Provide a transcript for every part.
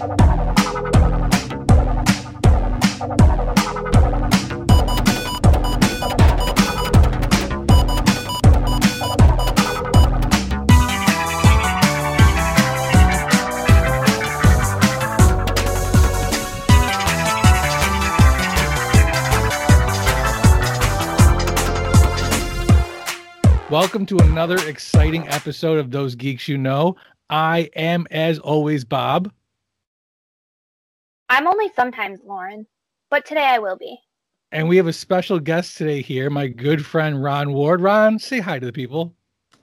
Welcome to another exciting episode of Those Geeks You Know. I am, as always, Bob. I'm only sometimes Lauren, but today I will be. And we have a special guest today here, my good friend Ron Ward. Ron, say hi to the people.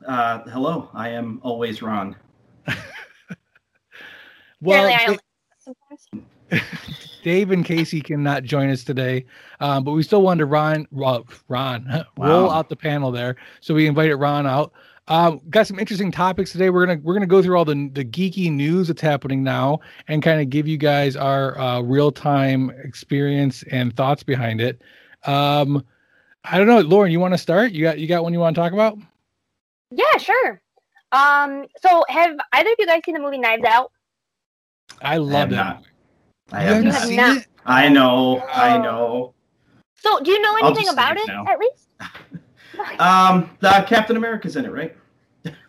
Uh, hello, I am always Ron. Apparently I only. Dave and Casey cannot join us today, um, but we still wanted to Ron, Ron, Ron roll out the panel there. So we invited Ron out. Um, got some interesting topics today. We're gonna we're gonna go through all the the geeky news that's happening now and kind of give you guys our uh, real time experience and thoughts behind it. Um, I don't know, Lauren, you want to start? You got you got one you want to talk about? Yeah, sure. Um, so have either of you guys seen the movie Knives Out? I I love have it. I have haven't not. have seen not. it? I know. I Oh. know. So do you know anything about it now. at least? Um, the Captain America's in it, right?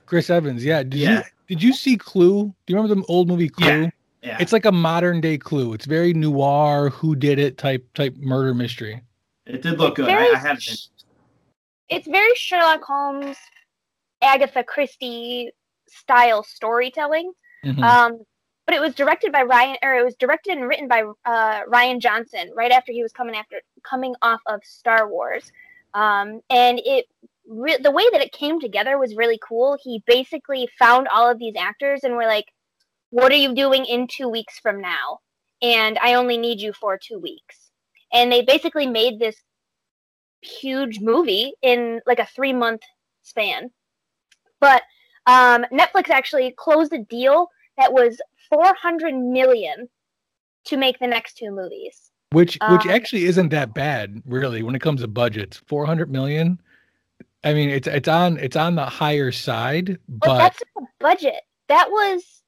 Chris Evans, yeah. Did you did you see Clue? Do you remember the old movie Clue? Yeah. Yeah. It's like a modern day Clue. It's very noir, who did it type type murder mystery. it did look It's good. I, very I haven't. It's very Sherlock Holmes, Agatha Christie style storytelling. Mhm. Um, but it was directed by Rian, or it was directed and written by uh, Rian Johnson right after he was coming after coming off of Star Wars. Um, and it re- the way that it came together was really cool. He basically found all of these actors and were like, "What are you doing in two weeks from now?" And I only need you for two weeks. And they basically made this huge movie in like a three month span. But um, Netflix actually closed a deal that was 400 million to make the next two movies. Which which um, actually isn't that bad, really, when it comes to budgets. Four hundred million. I mean, it's it's on it's on the higher side, But, but that's the budget. That was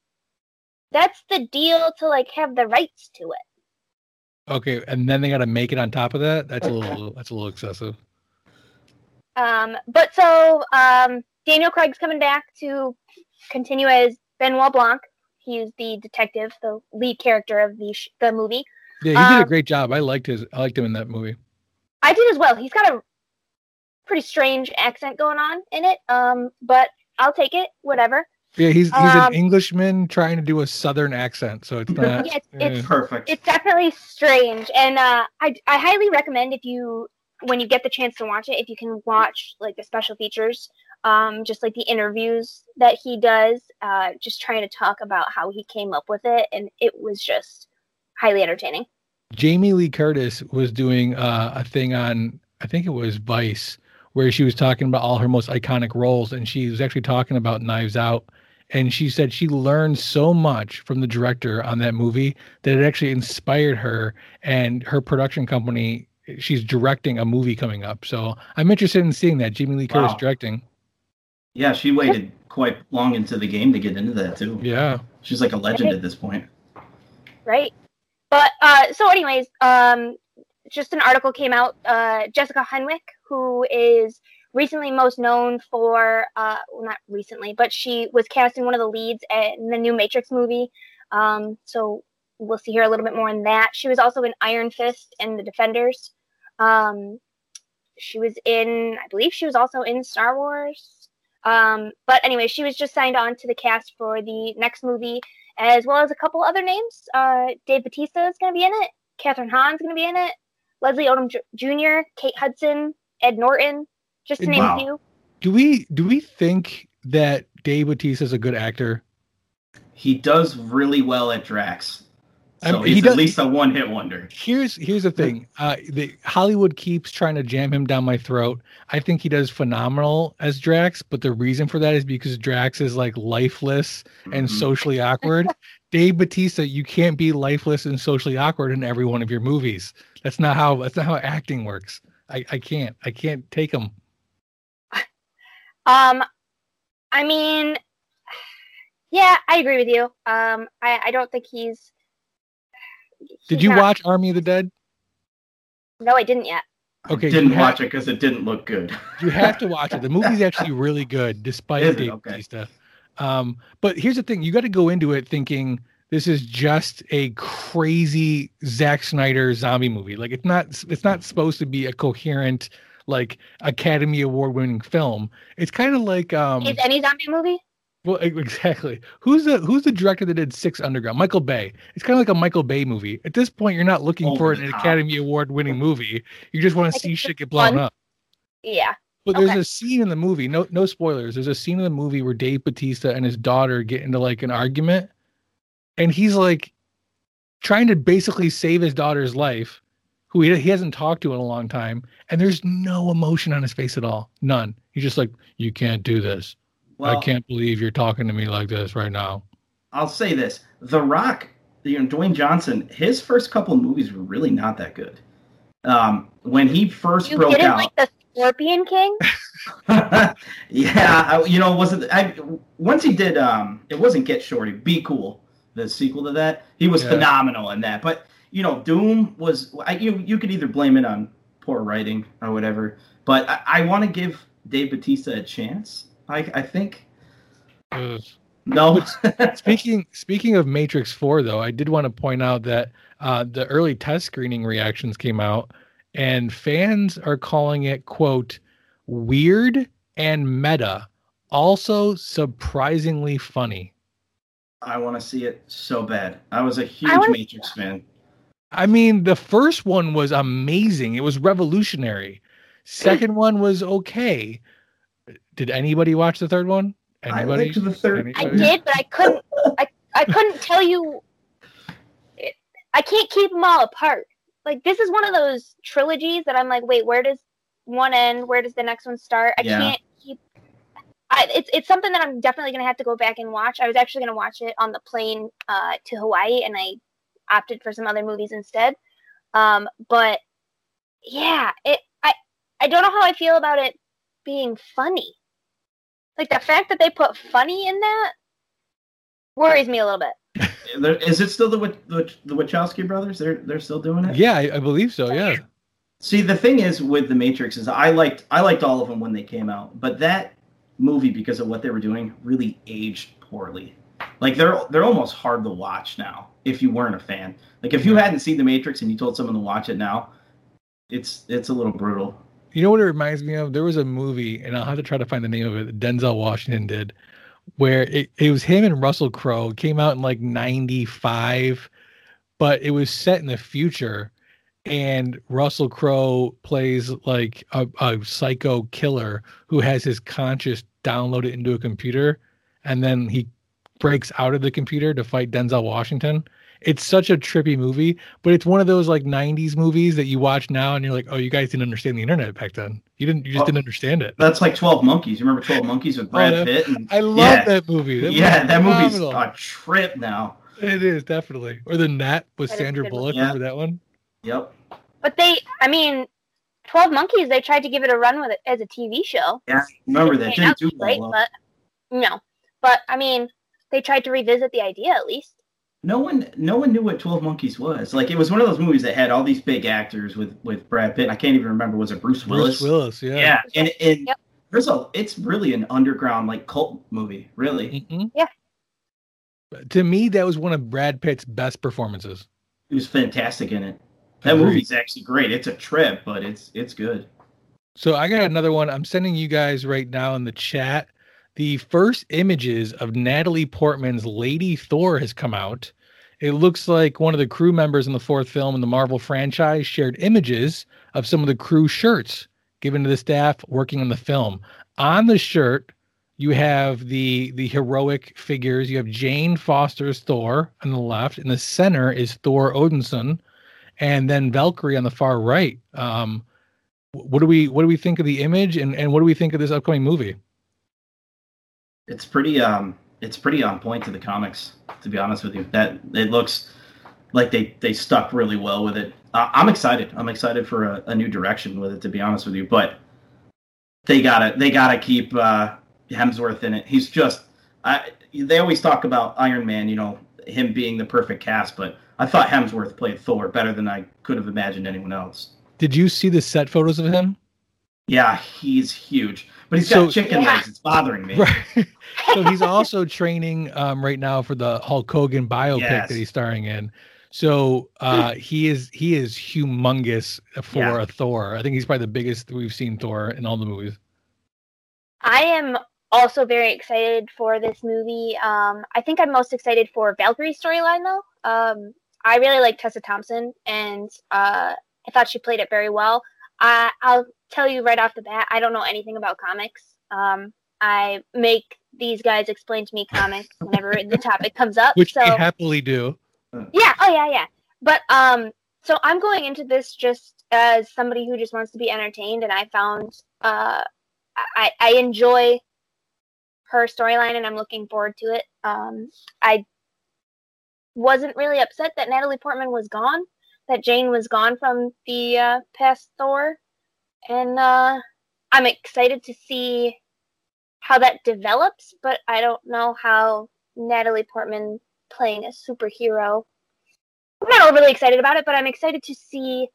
that's the deal to like have the rights to it. okay, and then they got to make it on top of that. That's a little that's a little excessive. Um, but so um, Daniel Craig's coming back to continue as Benoit Blanc. He's the detective, the lead character of the sh- the movie. Yeah, he did a Um, great job. I liked his I liked him in that movie. I did as well. He's got a pretty strange accent going on in it. Um, but I'll take it. Whatever. Yeah, he's he's um, an Englishman trying to do a southern accent, so it's not. Yeah, it's, it's Perfect. it's definitely strange and uh, I, I highly recommend if you when you get the chance to watch it if you can watch like the special features um, just like the interviews that he does uh, just trying to talk about how he came up with it and it was just highly entertaining Jamie Lee Curtis was doing uh, a thing on, I think it was Vice, where she was talking about all her most iconic roles, and she was actually talking about Knives Out, and she said she learned so much from the director on that movie that it actually inspired her and her production company. She's directing a movie coming up, so I'm interested in seeing that Jamie Lee Curtis Wow. directing. Yeah, she waited quite long into the game to get into that too. Yeah, She's like a legend at this point. right but uh, so anyways um, just an article came out uh, jessica henwick who is recently most known for uh, well, not recently but she was casting one of the leads in the new matrix movie. Um, so we'll see her a little bit more in that. She was also in iron fist and the defenders. Um, she was in i believe she was also in star wars. Um, but anyway she was just signed on to the cast for the next movie as well as a couple other names. Uh, Dave Bautista is going to be in it. Kathryn Hahn's going to be in it. Leslie Odom Jr., Kate Hudson, Ed Norton, just to name Wow. a few. do we do we think that Dave Bautista is a good actor? He does really well at Drax. So he he's does- at least a one hit wonder. Here's here's the thing. Uh, the Hollywood keeps trying to jam him down my throat. I think he does phenomenal as Drax, but the reason for that is because Drax is like lifeless and Mhm. socially awkward. Dave Bautista, you can't be lifeless and socially awkward in every one of your movies. That's not how that's not how acting works. I, I can't I can't take him. Um, I mean, yeah, I agree with you. Um, I, I don't think he's Did you not- watch Army of the Dead? No, I didn't yet. Okay, I didn't you have- watch it because it didn't look good. You have to watch it. The movie's actually really good, despite Is it? Dave Okay. Bautista. Um, but here's the thing: you got to go into it thinking this is just a crazy Zack Snyder zombie movie. Like it's not. It's not supposed to be a coherent, like Academy Award winning film. It's kind of like um. Is any zombie movie? Well, exactly. Who's the Who's the director that did Six Underground? Michael Bay. It's kind of like a Michael Bay movie. At this point, you're not looking Over for an top. Academy Award winning movie. You just want to see shit get blown fun. up. Yeah. But there's Okay. a scene in the movie, no no spoilers. There's a scene in the movie where Dave Bautista and his daughter get into like an argument, and he's like trying to basically save his daughter's life, who he, he hasn't talked to in a long time, and there's no emotion on his face at all. None. He's just like, You can't do this. Well, I can't believe you're talking to me like this right now. I'll say this: The Rock, you know, Dwayne Johnson, his first couple of movies were really not that good. Um, when he first You broke out, like the Scorpion King? yeah, I, you know, was it? I once he did. Um, it wasn't Get Shorty. Be Cool, the sequel to that. He was Yeah. phenomenal in that. But you know, Doom was. I, you you could either blame it on poor writing or whatever. But I, I want to give Dave Bautista a chance. I I think Ugh. no. speaking speaking of Matrix Four, though, I did want to point out that uh, the early test screening reactions came out, and fans are calling it "quote weird and meta, also surprisingly funny." I want to see it so bad. I was a huge wanna- Matrix fan. I mean, the first one was amazing; it was revolutionary. Second one was okay. Did anybody watch the third one? I Anybody? liked the third. I did, but I couldn't. I I couldn't tell you. It, I can't keep them all apart. Like this is one of those trilogies that I'm like, wait, where does one end? Where does the next one start? I Yeah. can't keep. I, it's it's something that I'm definitely gonna have to go back and watch. I was actually gonna watch it on the plane uh, to Hawaii, and I opted for some other movies instead. Um, but yeah, it I I don't know how I feel about it being funny. Like the fact that they put funny in that worries me a little bit. Is it still the the, the Wachowski brothers? They're they're still doing it. Yeah, I, I believe so. Yeah. See, the thing is with the Matrix is I liked I liked all of them when they came out, but that movie because of what they were doing really aged poorly. Like they're they're almost hard to watch now if you weren't a fan. Like if you hadn't seen the Matrix and you told someone to watch it now, it's it's a little brutal. You know what it reminds me of? There was a movie, and I'll have to try to find the name of it. that Denzel Washington did, where it, it was him and Russell Crowe. Came out in like '95, but it was set in the future, and Russell Crowe plays like a, a psycho killer who has his conscious downloaded into a computer, and then he breaks out of the computer to fight Denzel Washington. It's such a trippy movie, but it's one of those like 90s movies that you watch now and you're like, oh, you guys didn't understand the internet back then. You didn't, you just Oh. didn't understand it. That's like Twelve Monkeys. You remember Twelve Monkeys with oh, Brad yeah. Pitt? And, I love yeah, that movie. That yeah, that movie's phenomenal. a trip now. It is definitely. Or the Net with That is Sandra Bullock. movie. Remember that one? Yep. But they, I mean, Twelve Monkeys. They tried to give it a run with it as a TV show. Yeah, remember that? Didn't Didn't do out great, well. but no. But I mean, they tried to revisit the idea at least. No one, no one knew what Twelve Monkeys was. Like it was one of those movies that had all these big actors with with Brad Pitt. I can't even remember. Was it Bruce Willis? Bruce Willis, yeah. Yeah, and and Yep. there's a. It's really an underground like cult movie. Really, Mhm. Yeah. To me, that was one of Brad Pitt's best performances. he was fantastic in it. That Agreed. movie's actually great. It's a trip, but it's it's good. So I got another one. I'm sending you guys right now in the chat. The first images of Natalie Portman's Lady Thor has come out. It looks like one of the crew members in the fourth film in the Marvel franchise shared images of some of the crew shirts given to the staff working on the film. On the shirt, you have the the heroic figures. You have Jane Foster's Thor on the left, and the center is Thor Odinson, and then Valkyrie on the far right. Um, what do we what do we think of the image and, and what do we think of this upcoming movie It's pretty um, it's pretty on point to the comics. To be honest with you, that it looks like they they stuck really well with it. Uh, I'm excited. I'm excited for a, a new direction with it. To be honest with you, but they gotta they gotta keep uh, Hemsworth in it. He's just I, they always talk about Iron Man. You know, him being the perfect cast, but I thought Hemsworth played Thor better than I could have imagined anyone else. Did you see the set photos of him? Yeah, he's huge, but he's got So- chicken Yeah. legs. It's bothering me. Right. so he's also training um, right now for the Hulk Hogan biopic Yes. that he's starring in. So uh, he is he is humongous for Yeah. a Thor. I think he's probably the biggest we've seen Thor in all the movies. I am also very excited for this movie. Um, I think I'm most excited for Valkyrie's storyline though. Um, I really like Tessa Thompson, and uh, I thought she played it very well. I, I'll tell you right off the bat, I don't know anything about comics. Um, I make these guys explain to me comics whenever the topic comes up. Which so we happily do. yeah, oh yeah, yeah. But um, so I'm going into this just as somebody who just wants to be entertained, and I found uh, I I enjoy her storyline, and I'm looking forward to it. Um, I wasn't really upset that Natalie Portman was gone, that Jane was gone from the uh, past Thor, and uh, I'm excited to see how that develops. But I don't know how Natalie Portman playing a superhero. I'm not overly excited about it, but I'm excited to see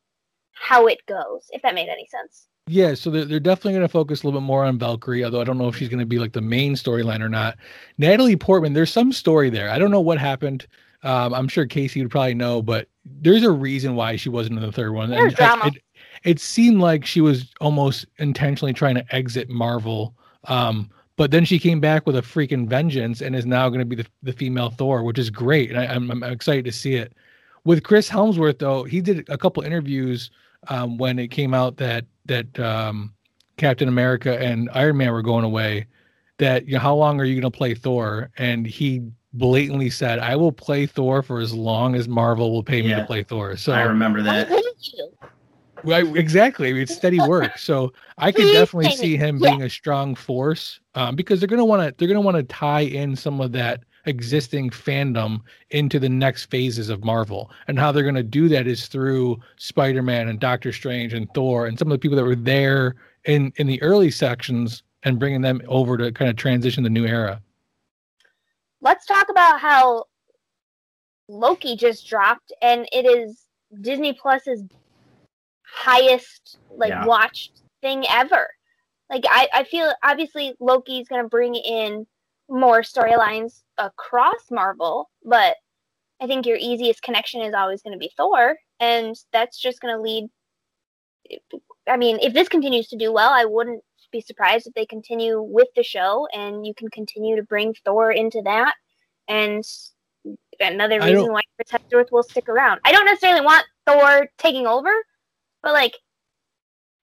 how it goes, if that made any sense. Yeah, so they're, they're definitely going to focus a little bit more on Valkyrie, although I don't know if she's going to be like the main storyline or not. Natalie Portman, there's some story there. I don't know what happened. Um, I'm sure Casey would probably know, but there's a reason why she wasn't in the third one. There's And I- drama. It, it seemed like she was almost intentionally trying to exit Marvel. Um, but then she came back with a freaking vengeance and is now going to be the, the female Thor, which is great. And I, I'm, I'm excited to see it. With Chris Hemsworth, though, he did a couple interviews um, when it came out that that um, Captain America and Iron Man were going away. That you know, how long are you going to play Thor? And he blatantly said, "I will play Thor for as long as Marvel will pay me to play Thor." So I remember that. Right, exactly. It's steady work. So I could definitely see him being a strong force um, because they're gonna want to they're gonna want to tie in some of that existing fandom into the next phases of Marvel. And how they're gonna do that is through Spider-Man and Doctor Strange and Thor and some of the people that were there in in the early sections and bringing them over to kind of transition the new era. Let's talk about how Loki just dropped, and it is Disney Plus's highest like Yeah. watched thing ever. Like I, I feel obviously Loki's gonna bring in more storylines across Marvel, but I think your easiest connection is always gonna be Thor, and that's just gonna lead I mean, if this continues to do well, I wouldn't be surprised if they continue with the show and you can continue to bring Thor into that. And another reason why Chris Hemsworth will stick around. I don't necessarily want Thor taking over, but like,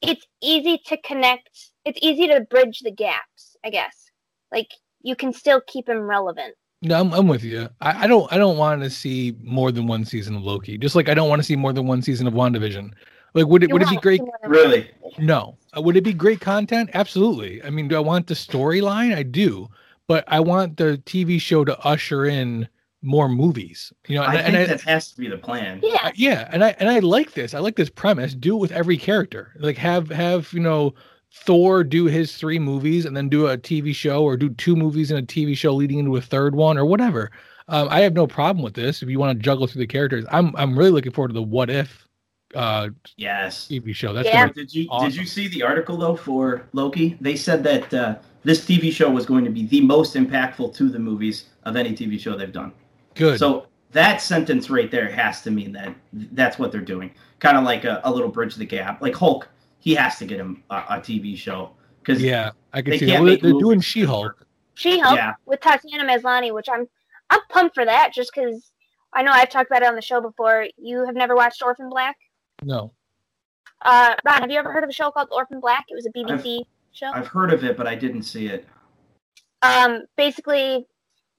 it's easy to connect. It's easy to bridge the gaps, I guess. Like, you can still keep him relevant. No, I'm, I'm with you. I, I don't I don't want to see more than one season of Loki. Just like I don't want to see more than one season of WandaVision. Like would it You would it be great? Really? No. Uh, Would it be great content? Absolutely. I mean, do I want the storyline? I do, but I want the TV show to usher in more movies. You know, and, I and think I, that has to be the plan. Yeah. Yeah, and I and I like this. I like this premise. Do it with every character. Like have have you know Thor do his three movies and then do a TV show or do two movies and a TV show leading into a third one or whatever. Um, I have no problem with this. If you want to juggle through the characters, I'm I'm really looking forward to the What If uh, Yes. TV show. That's Yeah. Did you Awesome. did you see the article though for Loki? They said that uh, this TV show was going to be the most impactful to the movies of any TV show they've done. Good. So that sentence right there has to mean that that's what they're doing. Kind of like a, a little bridge the gap. Like Hulk, he has to get him a, a TV show because yeah, I can they see that. Well, they're doing She Hulk. She-Hulk Yeah. with Tatiana Maslany, which I'm I'm pumped for that just because I know I've talked about it on the show before. You have never watched Orphan Black? No. Uh, Ron, have you ever heard of a show called Orphan Black? It was a BBC show. I've heard of it, but I didn't see it. Um, basically,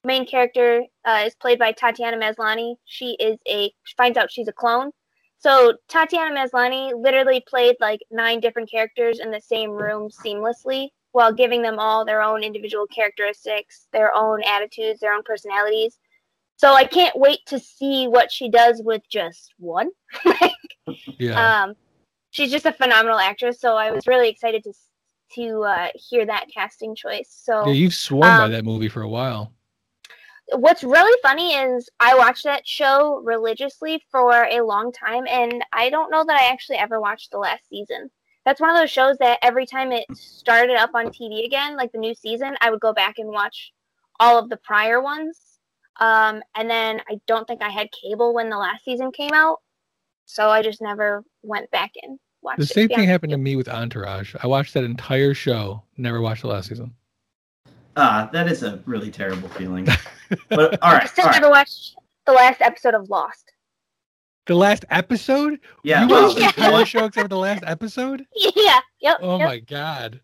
main character uh, is played by Tatiana Maslany. She is a she finds out she's a clone. So Tatiana Maslany literally played like nine different characters in the same room seamlessly, while giving them all their own individual characteristics, their own attitudes, their own personalities. So I can't wait to see what she does with just one. Yeah. Um, she's just a phenomenal actress, so I was really excited to to uh, hear that casting choice. So yeah, you've sworn by um, that movie for a while. What's really funny is I watched that show religiously for a long time, and I don't know that I actually ever watched the last season. That's one of those shows that every time it started up on TV again, like the new season, I would go back and watch all of the prior ones. Um, and then I don't think I had cable when the last season came out, so I just never went back and watched. The same it. thing happened to me with Entourage. I watched that entire show, never watched the last season. Ah, that is a really terrible feeling. But all I still all right. never watched the last episode of Lost. The last episode? Yeah, you well, watched the entire show except for the last episode? yeah. Yep. Oh yep. my god.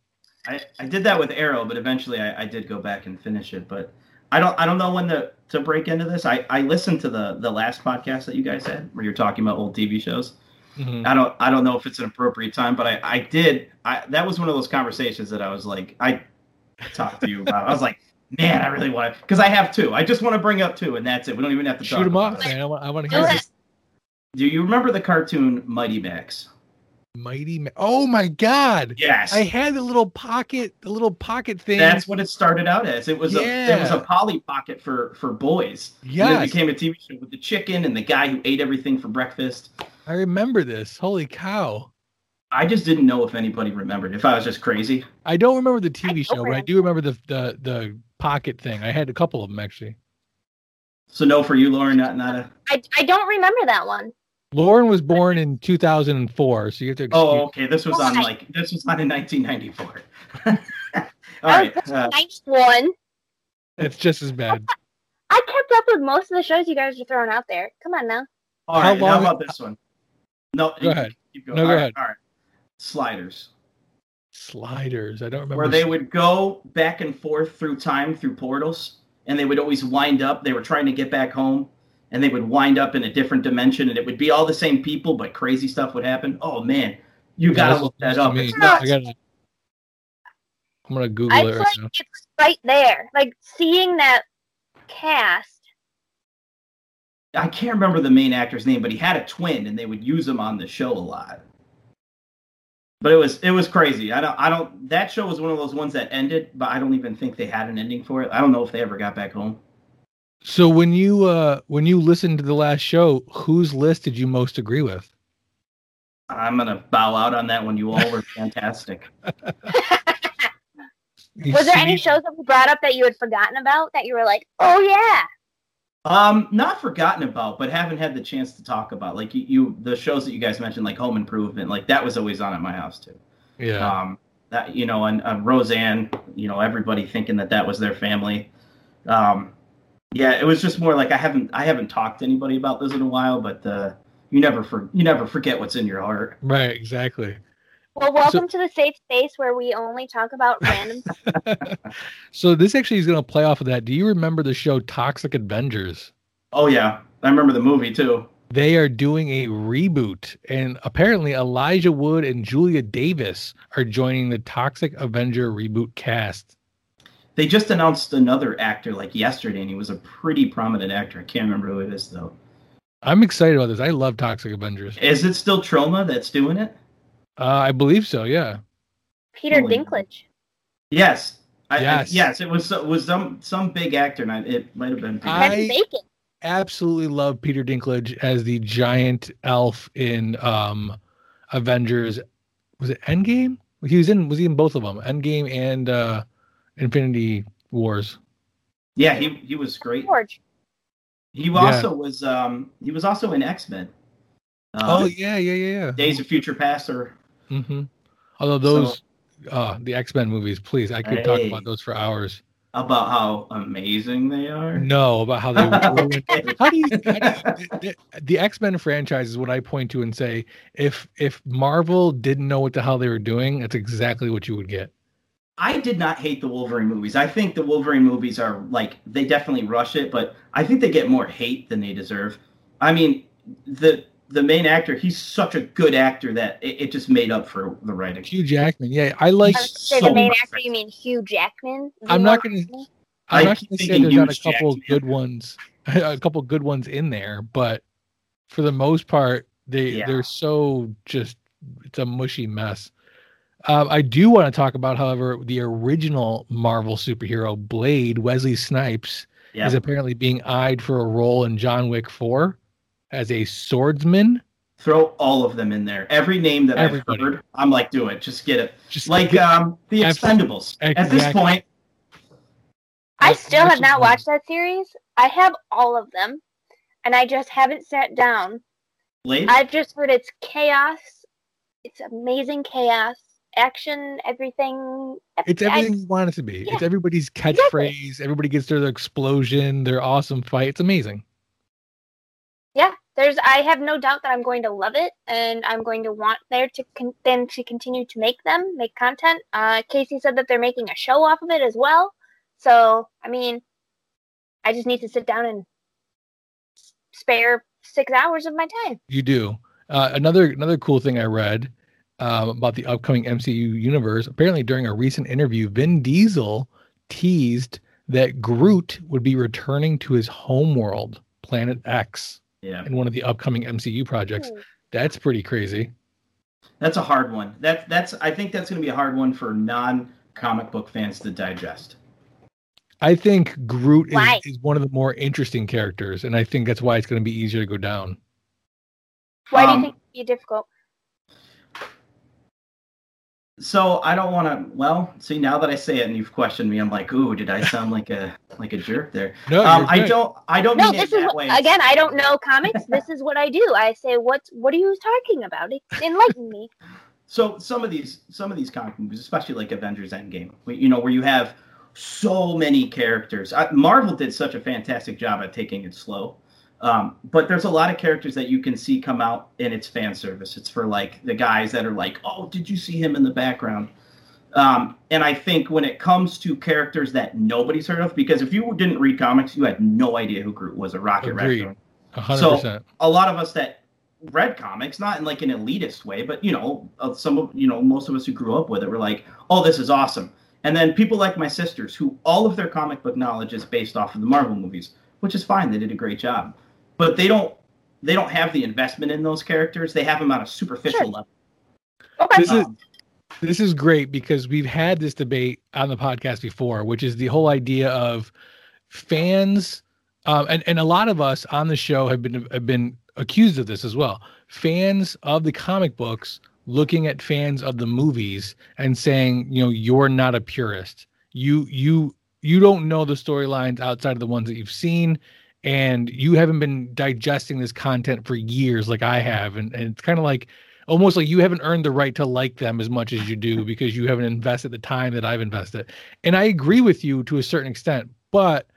I, I did that with Arrow, but eventually I, I did go back and finish it. But I don't I don't know when to, to break into this. I, I listened to the the last podcast that you guys had where you're talking about old TV shows. Mhm. I don't I don't know if it's an appropriate time, but I, I did I that was one of those conversations that I was like I talked to you about. I was like, man, I really want to because I have two. I just want to bring up two, and that's it. We don't even have to Shoot talk him about off, man. I want, I want to Do hear this. Do you remember the cartoon Mighty Max? Mighty Ma- Oh my god. Yes. I had the little pocket, the little pocket thing. That's what it started out as. It was a it was a Polly Pocket for for boys. Yeah. it became a TV show with the chicken and the guy who ate everything for breakfast. I remember this. Holy cow. I just didn't know if anybody remembered. If I was just crazy. I don't remember the TV don't show, but I do remember the, the the pocket thing. I had a couple of them actually. So no for you, Lauren. Not not a. I, I don't remember that one. Lauren was born in 2004, so you have to excuse. Oh, okay. This was on Why? like this was on in 1994. All I right. was Uh, nice one. It's just as bad. I kept up with most of the shows you guys are throwing out there. Come on now. all How right. How, long- about this one? No. Go ahead. Keep going. No, All go right, ahead. All right. Sliders. Sliders. I don't remember. where they would go back and forth through time through portals and they would always wind up they were trying to get back home and they would wind up in a different dimension and it would be all the same people but crazy stuff would happen oh man you gotta look that up me. It's No. nuts. I gotta. I'm gonna Google I it feel right like now. it's right there. Like seeing that cast. i can't remember the main actor's name but he had a twin and they would use him on the show a lot but it was it was crazy. I don't i don't that show was one of those ones that ended but i don't even think they had an ending for it. I don't know if they ever got back home. So when you uh when you listened to the last show, whose list did you most agree with? i'm gonna bow out on that one. You all were fantastic. You Was there any shows that we brought up that you had forgotten about that you were like, oh yeah? Um, not forgotten about, but haven't had the chance to talk about. Like you, you the shows that you guys mentioned, like Home Improvement, like that was always on at my house too. Yeah. Um, that you know, and uh, Roseanne, you know, everybody thinking that that was their family. Um, yeah, it was just more like I haven't I haven't talked to anybody about this in a while, but uh, you never for you never forget what's in your heart. Right. Exactly. Well, welcome to the safe space where we only talk about random. so this actually is going to play off of that. Do you remember the show Toxic Avengers? Oh yeah, I remember the movie too. They are doing a reboot, and apparently Elijah Wood and Julia Davis are joining the Toxic Avenger reboot cast. They just announced another actor like yesterday, and he was a pretty prominent actor. I can't remember who it is though. I'm excited about this. I love Toxic Avengers. Is it still Troma that's doing it? Uh, I believe so. Yeah. Peter Holy- Dinklage. Yes. I, I- Yes. yes, it was it was some some big actor, and I, it might have been. I- Bacon. absolutely love Peter Dinklage as the giant elf in um Avengers. Was it Endgame? He was in was he in both of them? Endgame and uh Infinity Wars. yeah, he he was great. George. He also was um he was also in X Men. oh Uh, yeah, yeah, yeah, Days of Future Past or yeah. hmm Although those uh the X-Men movies, please, I could talk about those for hours. about how amazing they are. No, about how they ruined how do you, how do you the, the X-Men franchise is what I point to and say if if Marvel didn't know what the hell they were doing, that's exactly what you would get. I did not hate the Wolverine movies. I think the Wolverine movies are like they definitely rush it, but I think they get more hate than they deserve. I mean, the the main actor, he's such a good actor that it, it just made up for the writing. Hugh Jackman. Yeah, I like. I would say so the main actor, you mean Hugh Jackman? I'm not gonna- I'm not going to say there's not a couple Jackman. good ones, a couple good ones in there, but for the most part, they Yeah. they're so just it's a mushy mess. Um, I do want to talk about, however, the original Marvel superhero Blade, Wesley Snipes, Yeah. is apparently being eyed for a role in John Wick 4 as a swordsman. Throw all of them in there. Every name that Everybody. I've heard, I'm like, do it. Just get it. Just Like get- um, the Abs- Expendables. At this point, I still have not watched that series. I have all of them, and I just haven't sat down. Blade. I've just heard it's chaos. It's amazing chaos, action, everything. It's I- everything you want it to be. Yeah. It's everybody's catchphrase. Everybody gets their explosion, their awesome fight. It's amazing. Yeah, there's. I have no doubt that I'm going to love it, and I'm going to want there to con- then to continue to make them, make content. Uh, Casey said that they're making a show off of it as well. So, I mean, I just need to sit down and spare six hours of my time. You do. Uh, another another cool thing I read um, about the upcoming MCU universe. Apparently, during a recent interview, Vin Diesel teased that Groot would be returning to his homeworld, Planet X, yeah, in one of the upcoming MCU projects. That's pretty crazy. that's a hard one. That that's. I think that's going to be a hard one for non-comic book fans to digest. I think Groot is, is one of the more interesting characters, and I think that's why it's going to be easier to go down. Why do Um, you think it'd be difficult? So I don't want to. Well, see now that I say it and you've questioned me, I'm like, ooh, did I sound like a like a jerk there? No, Um, you're I don't. I don't No, mean this it is that what, way. again. I don't know comics. this is what I do. I say, "What? What are you talking about? Enlighten me." So some of these some of these comic movies, especially like Avengers Endgame, you know, where you have so many characters. Uh, Marvel did such a fantastic job at taking it slow. Um, but there's a lot of characters that you can see come out in it's fan service. It's for like the guys that are like, oh, did you see him in the background? Um, and I think when it comes to characters that nobody's heard of, because if you didn't read comics, you had no idea who Groot was, a Rocket Agreed. Raccoon A hundred So- a lot of us that read comics, not in like an elitist way, but you know, uh, some of you know, most of us who grew up with it were like, "Oh, this is awesome." And then people like my sisters, who all of their comic book knowledge is based off of the Marvel movies, which is fine. They did a great job, but they don't they don't have the investment in those characters. They have them on a superficial Sure. level. Okay. This is Um, this is great because we've had this debate on the podcast before, which is the whole idea of fans, um, and and a lot of us on the show have been have been accused of this as well. Fans of the comic books looking at fans of the movies and saying, you know, you're not a purist. You you you don't know the storylines outside of the ones that you've seen and you haven't been digesting this content for years like I have and, and it's kind of like almost like you haven't earned the right to like them as much as you do because you haven't invested the time that I've invested. And I agree with you to a certain extent, but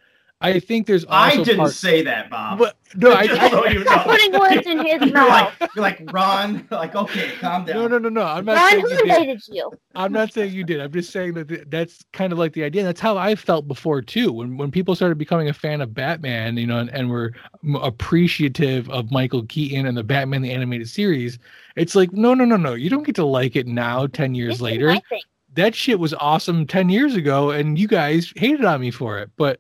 I think there's also I didn't part- say that, Bob. but no, I, Just I- so you know. Putting words in his you're mouth. like you're like Ron. Like okay, calm down. no, no, no, no. I'm not Ron, saying who you did. invited you? I'm not saying you did. I'm just saying that th- that's kind of like the idea. That's how I felt before too. When when people started becoming a fan of Batman, you know, and, and were appreciative of Michael Keaton and the Batman the animated series, it's like no, no, no, no. You don't get to like it now, ten years This later. that shit was awesome 10 years ago and you guys hated on me for it but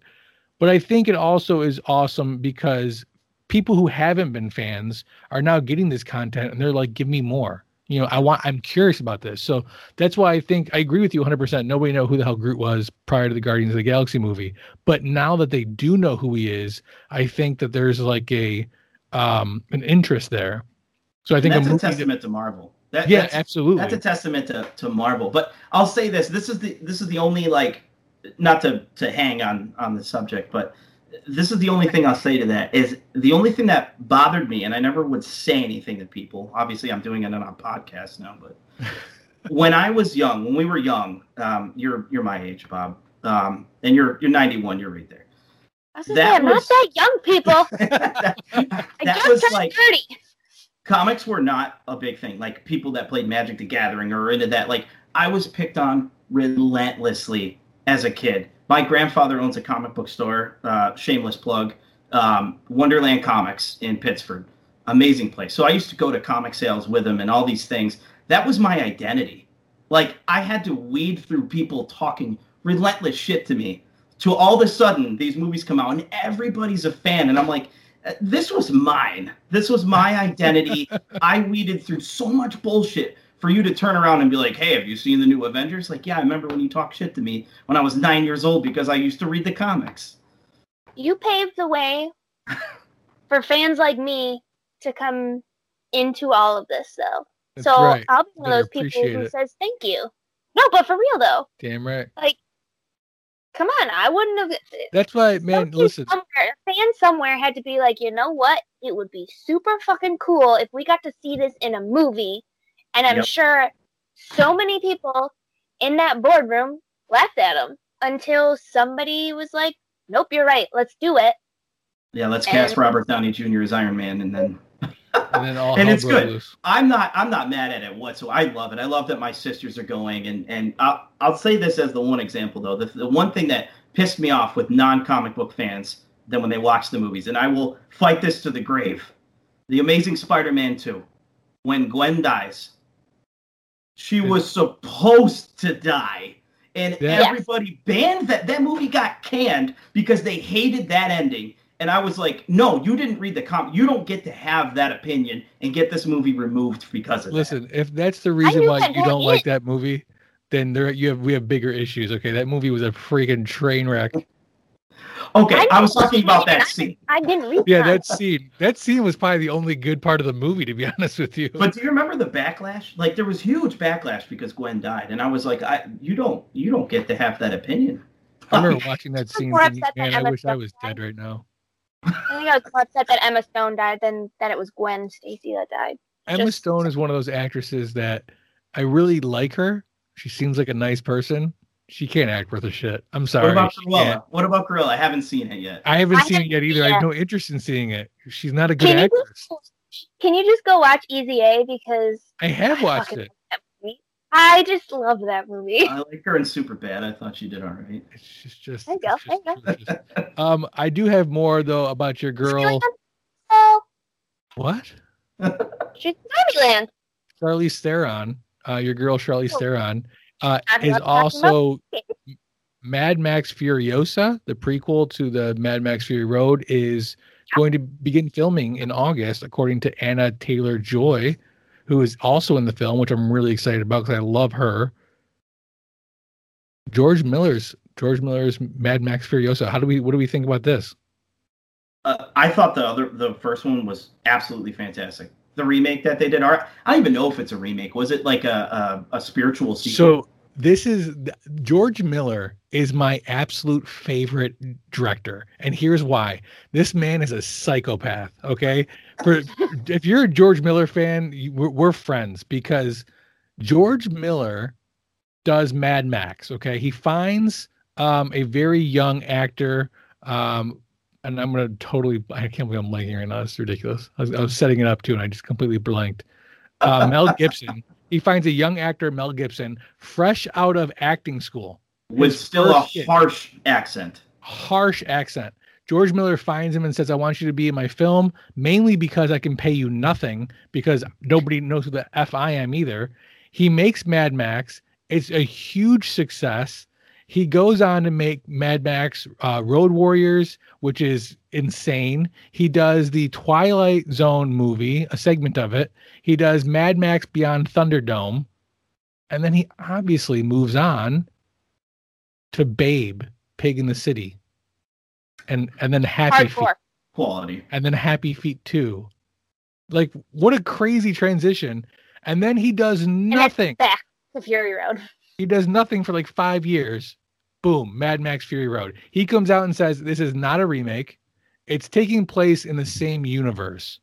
but i think it also is awesome because people who haven't been fans are now getting this content and they're like give me more. You know i want i'm curious about this. So that's why i think i agree with you 100% nobody know who the hell groot was prior to the guardians of the galaxy movie. But now that they do know who he is i think that there's like a um an interest there. So i And think that's a, movie that- testament to Marvel. That, yeah that's, absolutely. that's a testament to, to Marvel. But I'll say this: this is the this is the only like, not to to hang on on the subject, but this is the only thing I'll say to that is the only thing that bothered me, and I never would say anything to people. Obviously, I'm doing it on a podcast now, but when I was young, when we were young, um, you're you're my age, Bob, um, and you're you're 91. You're right there. I was gonna say, That was- not that young, people. that I that just was turned like 30. comics were not a big thing. Like people that played Magic the Gathering or into that. Like I was picked on relentlessly as a kid. My grandfather owns a comic book store. Uh, shameless plug. Um, Wonderland Comics in Pittsford. Amazing place. So I used to go to comic sales with him and all these things. That was my identity. Like I had to weed through people talking relentless shit to me. To all of a sudden, these movies come out and everybody's a fan, and I'm like, "Uh, this was mine. This was my identity. I weeded through so much bullshit for you to turn around and be like, hey, have you seen the new Avengers? Like, yeah, I remember when you talked shit to me when I was nine years old because I used to read the comics. you paved the way for fans like me to come into all of this, though. That's so right. I'll be one Better of those people who it. says thank you. No, but for real though, Damn right. Like, come on, I wouldn't have. That's why, man. Listen, somewhere, a fan somewhere had to be like, you know what? It would be super fucking cool if we got to see this in a movie. And I'm Yep. sure so many people in that boardroom laughed at him until somebody was like, "Nope, you're right. Let's do it." Yeah, let's cast And- Robert Downey Jr. as Iron Man, and then and then all And it's good. loose. I'm not I'm not mad at it whatsoever. I love it. I love that my sisters are going, and and I'll, I'll say this as the one example though. The, the one thing that pissed me off with non comic book fans than when they watch the movies, and I will fight this to the grave. The Amazing Spider-Man 2, when Gwen dies, she was supposed to die. And Yeah. Everybody banned that. That movie got canned because they hated that ending. And I was like, no, you didn't read the comic. You don't get to have that opinion and get this movie removed because of that. Listen, if that's the reason why you don't going like that movie, then there you have we have bigger issues. Okay, that movie was a freaking train wreck. Okay, I I, was talking about that I- scene. I didn't read Yeah, that. that scene. That scene was probably the only good part of the movie, to be honest with you. But do you remember the backlash? Like there was huge backlash because Gwen died, and I was like, I you don't you don't get to have that opinion. I remember watching that scene. more Thinking, Man, I Emma wish I Stone was dead right now. I think I was more upset that Emma Stone died than that it was Gwen Stacy that died. Emma Just- Stone is one of those actresses that I really like her. She seems like a nice person. She can't act worth a shit. I'm sorry. What about she Cruella? What about Cruella? I haven't seen it yet. I haven't I seen it yet either. I have no interest in seeing it. She's not a good Can you, actress. just, can you just go watch Easy A because I have I watched fucking it. love that movie. I just love that movie. I like her in Super Bad. I thought she did all right. It's just, just, There you go, it's just there you delicious. Um, I do have more though about your girl. What? she's in Zombieland. Charlize Theron, uh, your girl Charlize Oh. Theron, uh, is not talking about also. Mad Max Furiosa, the prequel to the Mad Max Fury Road, is going to begin filming in August, according to Anya Taylor-Joy, who is also in the film, which I'm really excited about because I love her. George Miller's George Miller's Mad Max Furiosa. How do we? What do we think about this? Uh, I thought the other the first one was absolutely fantastic. The remake that they did, or I don't even know if it's a remake. Was it like a a, a spiritual sequel? So this is George Miller is my absolute favorite director, and here's why. This man is a psychopath. Okay, for if you're a George Miller fan, you, we're, we're friends because George Miller does Mad Max. Okay, he finds um, a very young actor. Um, and I'm gonna totally. I can't believe I'm blanking right now. It's ridiculous. I was, I was setting it up too, and I just completely blanked. Uh, Mel Gibson. He finds a young actor, Mel Gibson, fresh out of acting school, with still a harsh accent. harsh accent. George Miller finds him and says, I want you to be in my film, mainly because I can pay you nothing, because nobody knows who the F I am either. He makes Mad Max. It's a huge success. He goes on to make Mad Max uh, Road Warriors, which is insane. He does the Twilight Zone movie, a segment of it. He does Mad Max Beyond Thunderdome. And then he obviously moves on to Babe, Pig in the City. And and then Happy Feet Hardcore. Quality. and then Happy Feet 2. Like what a crazy transition. And then he does And nothing. back to Fury Road. He does nothing for like 5 years. Boom, Mad Max Fury Road. He comes out and says this is not a remake. It's taking place in the same universe.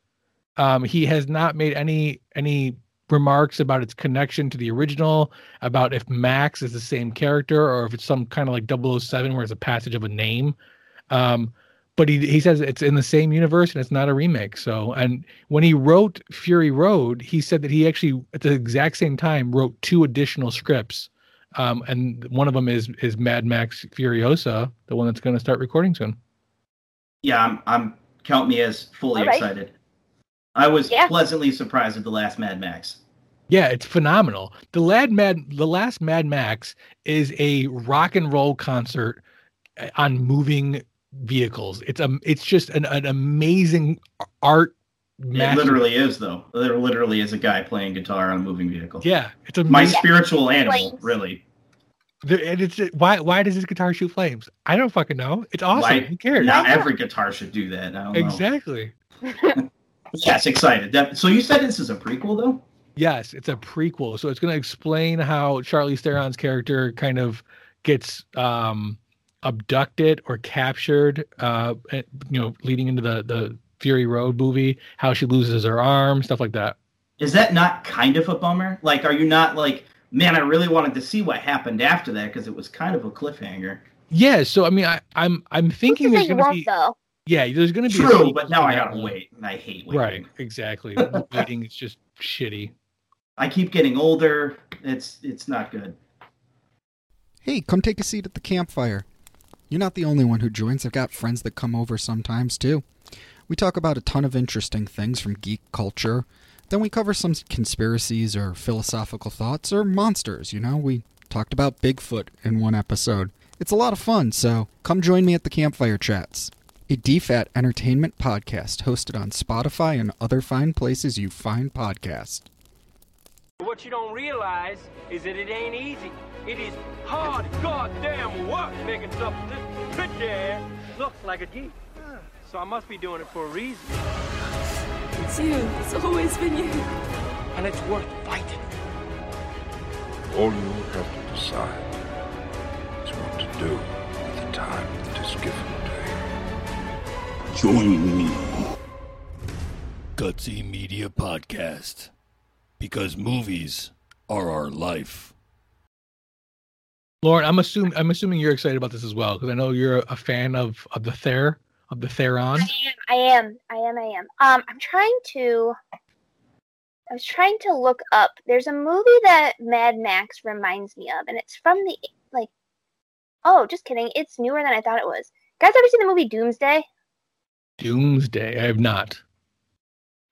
Um, he has not made any any remarks about its connection to the original, about if Max is the same character or if it's some kind of like 007 where it's a passage of a name. Um, but he he says it's in the same universe and it's not a remake. So, and when he wrote Fury Road, he said that he actually at the exact same time wrote two additional scripts. Um, and one of them is is Mad Max Furiosa, the one that's going to start recording soon. Yeah, I'm I'm count me as fully All right. excited. I was Yeah. pleasantly surprised at the last Mad Max. Yeah, it's phenomenal. The lad Mad the last Mad Max is a rock and roll concert uh, on moving vehicles. It's a, it's just an, an amazing art It literally is though. There literally is a guy playing guitar on a moving vehicle. Yeah, it's a My spiritual animal, Planes. really. The- and it's why why does this guitar shoot flames? I don't fucking know. It's awesome. Why- Who cares? Not every guitar should do that. I don't know. Exactly. Yes, excited. That- so you said this is a prequel though? Yes, it's a prequel. So it's going to explain how Charlie Theron's character kind of gets um abducted or captured uh you know leading into the the Fury Road movie, how she loses her arm, stuff like that. Is that not kind of a bummer? Like, are you not like, man, I really wanted to see what happened after that because it was kind of a cliffhanger. Yeah, so I mean I I'm I'm thinking Who's there's to say you going to won't be though? yeah, there's going to be a True, sequel but now I gotta one. wait, and I hate waiting. Right, exactly. Waiting is just shitty. I keep getting older. It's it's not good. Hey, come take a seat at the campfire. You're not the only one who joins. I've got friends that come over sometimes too. We talk about a ton of interesting things from geek culture. Then we cover some conspiracies or philosophical thoughts or monsters, you know? We talked about Bigfoot in one episode. It's a lot of fun, so come join me at the Campfire Chats, a DFAT entertainment podcast hosted on Spotify and other fine places you find podcasts. What you don't realize is that it ain't easy. It is hard goddamn work making something this pretty looks like a geek. So I must be doing it for a reason. It's you. It's always been you. And it's worth fighting. All you have to decide is what to do with the time that is given to you. Join me. Gutsy Media Podcast. Because movies are our life. Lauren, I'm assuming I'm assuming you're excited about this as well because I know you're a fan of of the Ther of the Theron. I am. I am. I am. I am. Um, I'm trying to. I was trying to look up. There's a movie that Mad Max reminds me of, and it's from the like. Oh, just kidding. It's newer than I thought it was. Guys, ever seen the movie Doomsday? Doomsday. I have not.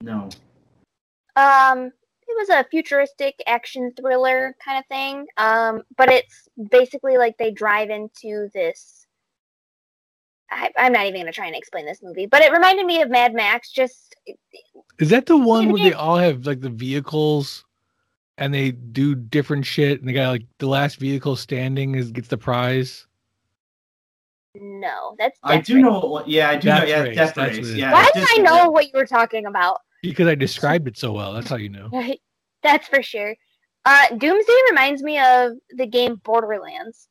No. Um, it was a futuristic action thriller kind of thing. Um, but it's basically like they drive into this. I, I'm not even gonna try and explain this movie, but it reminded me of Mad Max. Just Is that the one where they all have like the vehicles and they do different shit and the guy like the last vehicle standing is gets the prize? no, that's. I do Race. know what. Yeah, I do know. Yeah, Race, Death that's Race. what. Yeah. Why did I know what you were talking about? Because I described it so well. That's how you know. That's for sure. Uh, Doomsday reminds me of the game Borderlands.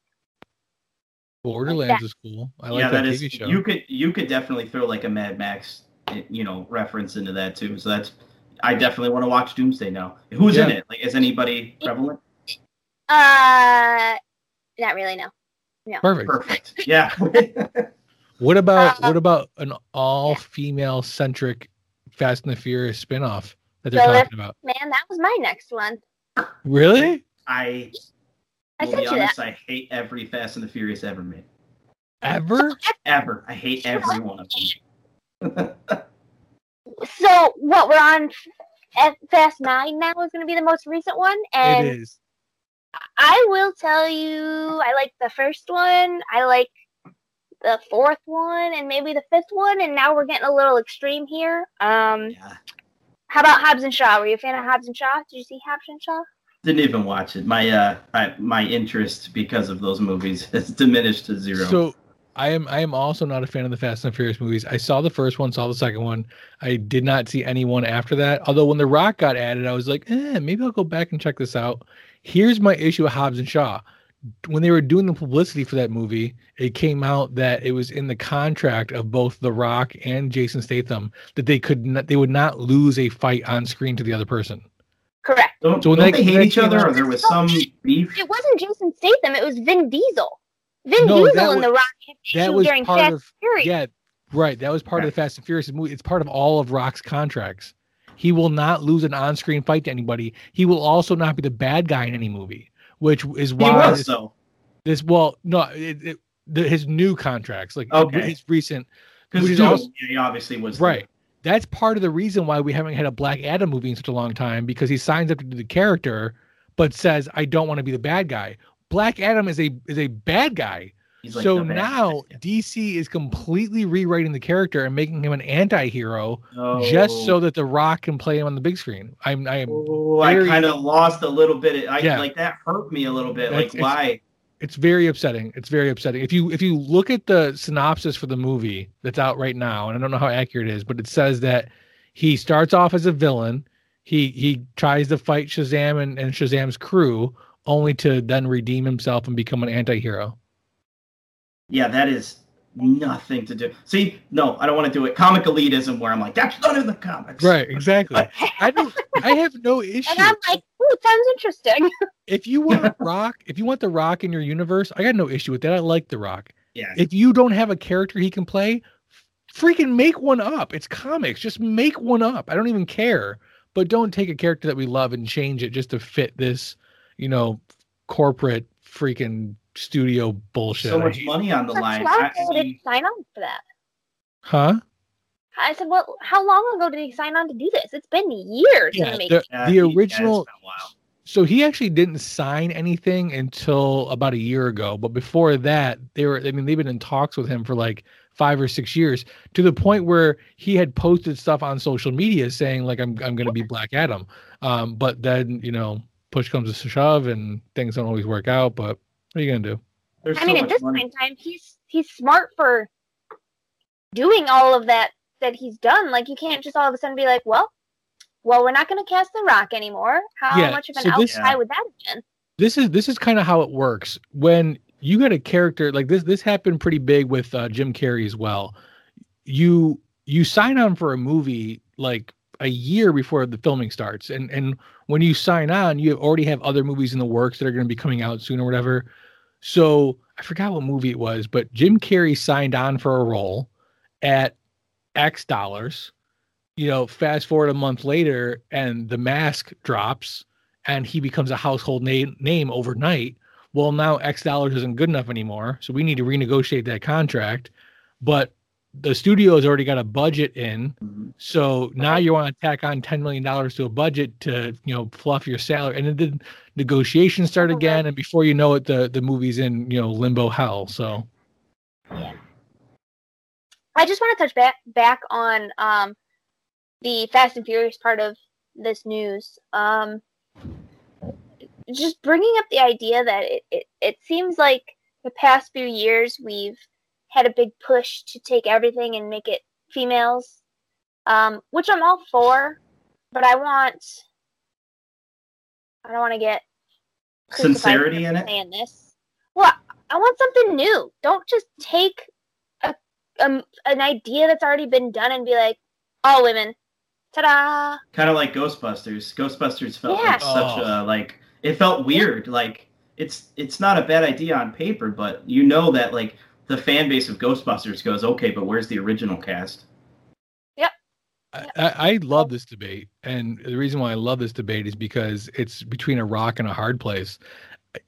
Borderlands is cool. I like yeah, that, that is. TV show. You could you could definitely throw like a Mad Max, you know, reference into that too. So that's. I definitely want to watch Doomsday now. Who's in it? Like, is anybody prevalent? Uh, not really. No. Perfect. Perfect. Yeah. What about Uh, what about an all female centric Fast and the Furious spinoff that they're So if- talking about? Man, that was my next one. Really? I I will be you that. honest. I hate every Fast and the Furious ever made. Ever? Ever. I hate every one of them. So what we're on F- Fast Nine now is going to be the most recent one, and is. I will tell you, I like the first one. I like the fourth one, and maybe the fifth one. And now we're getting a little extreme here. Um, Yeah. How about Hobbs and Shaw? Were you a fan of Hobbs and Shaw? Did you see Hobbs and Shaw? Didn't even watch it. My uh, I, my interest because of those movies has diminished to zero. So I am I am also not a fan of the Fast and the Furious movies. I saw the first one, saw the second one. I did not see anyone after that. Although when The Rock got added, I was like, eh, maybe I'll go back and check this out. Here's my issue with Hobbs and Shaw. When they were doing the publicity for that movie, it came out that it was in the contract of both The Rock and Jason Statham that they could not, they would not lose a fight on screen to the other person. Correct. don't, so when don't they- they hate each other, out- or there was some beef? It wasn't Jason Statham. It was Vin Diesel. Vin No, Diesel and was- The Rock had That was during part Fast of Furious. Yeah, right. That was part of the Fast and Furious movie. It's part of all of Rock's contracts. He will not lose an on-screen fight to anybody. He will also not be the bad guy in any movie, which is He why was this, though. this- well, no, it, it, the, his new contracts, like Okay. his recent, Because which is Doom, also- he obviously was right. That's part of the reason why we haven't had a Black Adam movie in such a long time because he signs up to do the character, but says, "I don't want to be the bad guy." Black Adam is a is a bad guy. Like so now. DC is completely rewriting the character and making him an anti-hero Oh. just so that The Rock can play him on the big screen. I'm I am Oh, I kind of lost a little bit. I Yeah. like that hurt me a little bit. That's- Like it's- why? It's very upsetting. It's very upsetting. If you if you look at the synopsis for the movie that's out right now, and I don't know how accurate it is, but it says that he starts off as a villain. He he tries to fight Shazam and, and Shazam's crew, only to then redeem himself and become an anti-hero. Yeah, that is nothing to do. See, no, I don't want to do it. Comic elitism, where I'm like, that's not in the comics. Right, exactly. I don't. I have no issue. And I'm like, ooh, sounds interesting. If you want Rock, if you want the Rock in your universe, I got no issue with that. I like the Rock. Yeah. If you don't have a character he can play, freaking make one up. It's comics. Just make one up. I don't even care. But don't take a character that we love and change it just to fit this, you know, corporate freaking studio bullshit. so much money on the How line. long I ago did he sign on for that? Huh? I said, well, how long ago did he sign on to do this? It's been years in Yeah, the making. the, yeah, the he- yeah, original been a while. so he actually didn't sign anything until about a year ago but before that they were i mean they've been in talks with him for like five or six years to the point where he had posted stuff on social media saying like i'm, I'm going to be black adam um, but then you know push comes to shove and things don't always work out but what are you going to do There's I so mean, at this money. point in time, he's he's smart for doing all of that that he's done. Like, you can't just all of a sudden be like, well, well, we're not going to cast The Rock anymore. How Yeah, much of an so this- outcry would that have been? this is this is kind of how it works when you got a character like this this happened pretty big with uh, jim carrey as well you you sign on for a movie like a year before the filming starts and and when you sign on you already have other movies in the works that are going to be coming out soon or whatever so i forgot what movie it was but jim carrey signed on for a role at x dollars you know fast forward a month later and the mask drops and he becomes a household name name overnight. Well, now X dollars isn't good enough anymore, so we need to renegotiate that contract. But the studio has already got a budget in, Mhm. so now you want to tack on ten million dollars to a budget to you know fluff your salary, and then the negotiations start again, and before you know it, the the movie's in you know limbo hell. So yeah I just want to touch back back on um, the Fast and Furious part of this news. Um, just bringing up the idea that it, it, it seems like the past few years we've had a big push to take everything and make it females, um, which I'm all for, but I want I don't want to get Sincerity in it? saying this. Well, I want something new. Don't just take a um, an idea that's already been done and be like, all women. Ta-da! Kind of like Ghostbusters. Ghostbusters felt Yeah. like such Oh. a like it felt weird. Like it's it's not a bad idea on paper, but you know that like the fan base of Ghostbusters goes, okay, but where's the original cast? I, I I love this debate, and the reason why I love this debate is because it's between a rock and a hard place.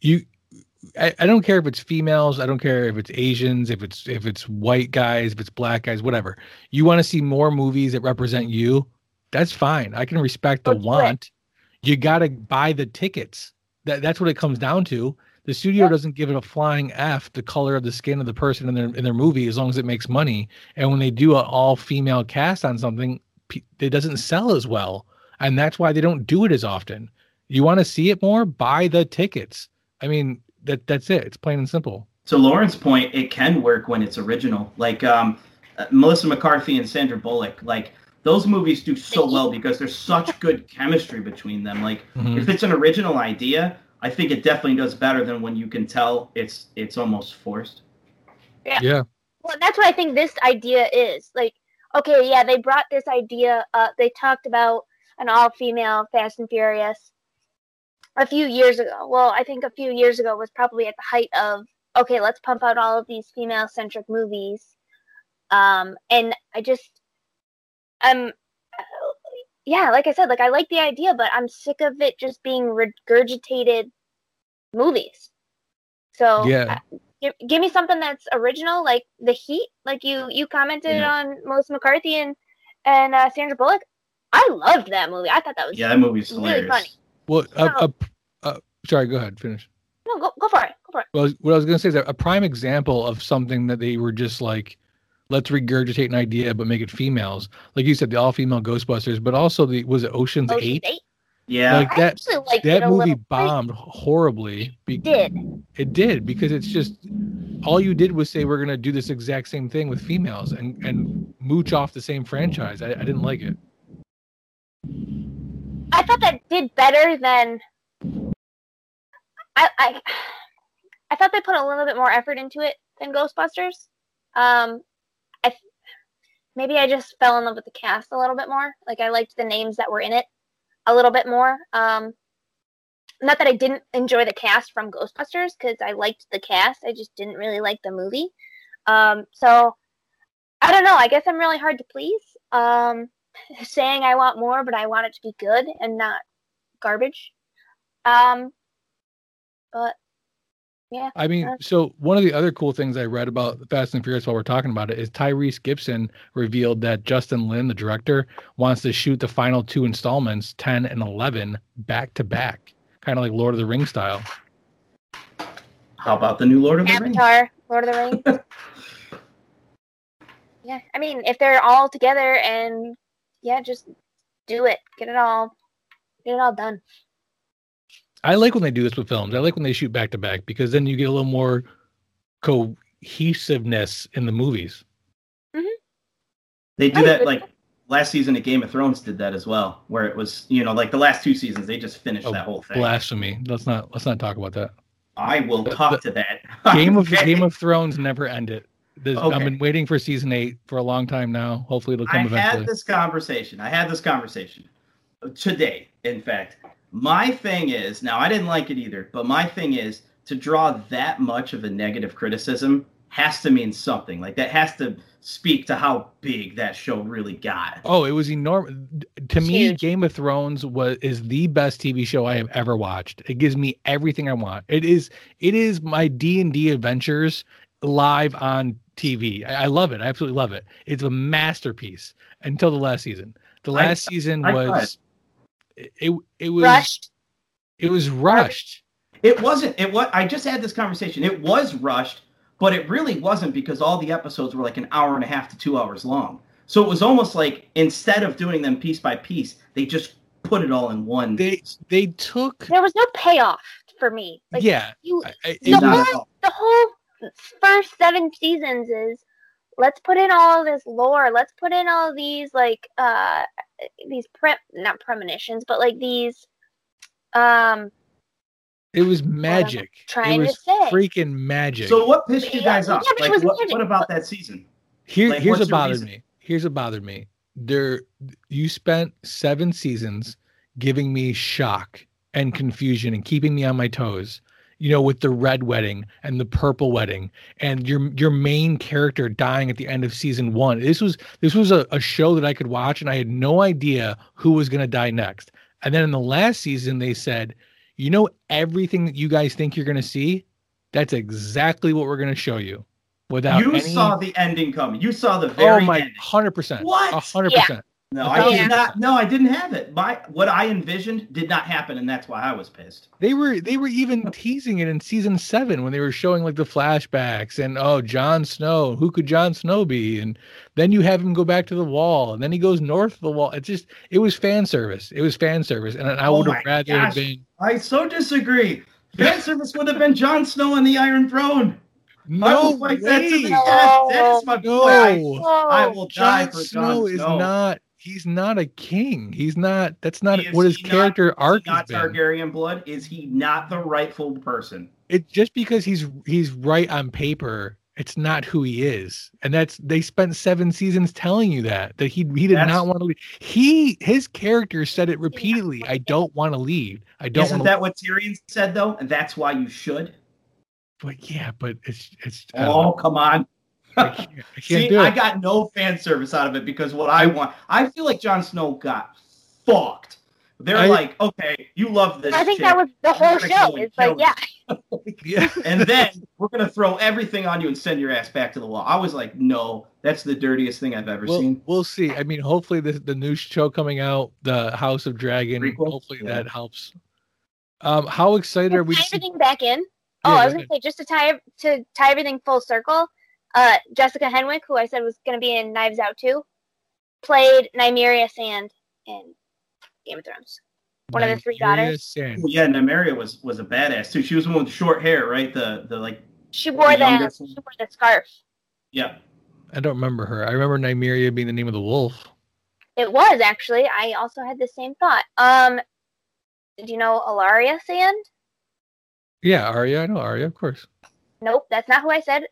You, I, I don't care if it's females, I don't care if it's Asians, if it's if it's white guys, if it's black guys, whatever. You want to see more movies that represent you? That's fine. I can respect the Let's do want. You got to buy the tickets. That that's what it comes down to. The studio Yeah. doesn't give it a flying f the color of the skin of the person in their in their movie as long as it makes money. And when they do an all female cast on something, it doesn't sell as well, and that's why they don't do it as often. You want to see it more? Buy the tickets. I mean, that that's it. It's plain and simple. To Lauren's point, it can work when it's original. Like um, uh, Melissa McCarthy and Sandra Bullock, like those movies do so well because there's such good chemistry between them. Like Mhm. if it's an original idea, I think it definitely does better than when you can tell it's it's almost forced. Yeah. yeah. Well, that's what I think this idea is. Like, okay, yeah, they brought this idea up. They talked about an all-female Fast and Furious a few years ago. Well, I think a few years ago was probably at the height of okay, let's pump out all of these female-centric movies. Um, and I just, um, yeah, like I said, like I like the idea, but I'm sick of it just being regurgitated movies. So Yeah. give, give me something that's original, like the Heat. Like you you commented Yeah. on Melissa McCarthy and and uh, Sandra Bullock. I loved that movie. I thought that was Yeah, that movie's really hilarious. funny. Well, a, No. Uh, a, a, uh, sorry. Go ahead. Finish. No, go go for it. Go for it. Well, what I was going to say is that a prime example of something that they were just like, let's regurgitate an idea but make it females. Like you said, the all-female Ghostbusters, but also the was it Ocean's Ocean's Eight? Eight. Yeah. Like that actually that movie little. bombed horribly. Be- It did. It did because it's just all you did was say we're gonna do this exact same thing with females and and mooch off the same franchise. I, I didn't like it. I thought that did better than I, I I thought they put a little bit more effort into it than Ghostbusters. Um, I maybe I just fell in love with the cast a little bit more. Like I liked the names that were in it a little bit more. Um, not that I didn't enjoy the cast from Ghostbusters because I liked the cast. I just didn't really like the movie. Um, so I don't know. I guess I'm really hard to please. Um, saying I want more, but I want it to be good and not garbage. Um, but yeah, I mean, Uh, so one of the other cool things I read about Fast and Furious while we're talking about it is Tyrese Gibson revealed that Justin Lin, the director, wants to shoot the final two installments, 10 and 11, back to back, kind of like Lord of the Rings style. How about the new Lord of the Rings? Avatar, Lord of the Rings. yeah, I mean, if they're all together and yeah, just do it, get it all, get it all done. I like when they do this with films. I like when they shoot back to back because then you get a little more cohesiveness in the movies. Mm-hmm. They do I that agree. like last season of Game of Thrones did that as well, where it was you know like the last two seasons they just finished Oh, that whole thing. Blasphemy. Let's not let's not talk about that. I will The- talk the- to that. Game of Okay. Game of Thrones never ended. There's, I've been waiting for season eight for a long time now. Hopefully it'll I come I had this conversation. I had this conversation today. In fact, my thing is now I didn't like it either, but my thing is to draw that much of a negative criticism has to mean something. Like that has to speak to how big that show really got. Oh, it was enormous. To me, Huge. Game of Thrones was is the best TV show I have ever watched. It gives me everything I want. It is it is my D and D adventures live on TV. I, I love it. I absolutely love it. It's a masterpiece until the last season. The I- last season I was it, it it was Rushed. it was rushed. It wasn't. It was. I just had this conversation. It was rushed, but it really wasn't because all the episodes were like an hour and a half to two hours long. So it was almost like instead of doing them piece by piece, they just put it all in one. They they took There was no payoff for me. Like yeah. you, I- I- the it was- Not at whole the whole first seven seasons is let's put in all this lore. Let's put in all these like uh these pre not premonitions, but like these um It was magic. trying it to was say. freaking magic. So what pissed you guys yeah, off? but it Like was what, magic, what about that season? Here, Like, here's what's what bothered me. Here's what bothered me. There, you spent seven seasons giving me shock and confusion and keeping me on my toes. You know, with the red wedding and the purple wedding, and your your main character dying at the end of season one. This was this was a, a show that I could watch, and I had no idea who was going to die next. And then in the last season, they said, you know, everything that you guys think you're going to see, that's exactly what we're going to show you, without You any saw the ending coming. You saw the oh very oh my, hundred percent. What? A hundred Yeah. percent. No, A I thousand did not. No, I didn't have it. My what I envisioned did not happen, and that's why I was pissed. They were they were even teasing it in season seven when they were showing like the flashbacks and oh Jon Snow, who could Jon Snow be? And then you have him go back to the wall, and then he goes north of the wall. It's just it was fan service. It was fan service, and I Oh would my have rather have been I so disagree. Fan service would have been Jon Snow on the Iron Throne. No will fight that to way. That is my No. boy. I, No. I will die Jon for Snow Jon is not. He's not a king. He's not. That's not Is what his not- character Is he arc not. Targaryen blood? Is he not the rightful person? it just because he's he's right on paper it's not who he is and that's they spent seven seasons telling you that that he he did That's- not want to leave he his character said it repeatedly i don't want to leave i don't Isn't that what Tyrion said though? And that's why you should. but yeah but it's it's Oh, come on. I can't, I can't See, I got no fan service out of it because what I want, I feel like Jon Snow got fucked. They're I- like, okay, you love this. I think chick, that was the whole show. go It's like, yeah, yeah and then we're gonna throw everything on you and send your ass back to the wall. I was like, no, that's the dirtiest thing I've ever we'll, seen. we'll see i mean hopefully the, the new show coming out the house of dragon Prequel? hopefully Yeah. that helps um how excited are we tie to see- everything back in. Oh, Yeah, I was gonna say just to tie to tie everything full circle. Uh, Jessica Henwick, who I said was gonna be in Knives Out too, played Nymeria Sand in Game of Thrones. one of the three daughters. Sand. Yeah, Nymeria was was a badass too. She was the one with short hair, right? The the like She wore The the she wore the scarf. yeah. I don't remember her. I remember Nymeria being the name of the wolf. It was actually. I also had the same thought. Um, do you know Ellaria Sand? Yeah, Arya. I know Arya, of course. Nope, that's not who I said.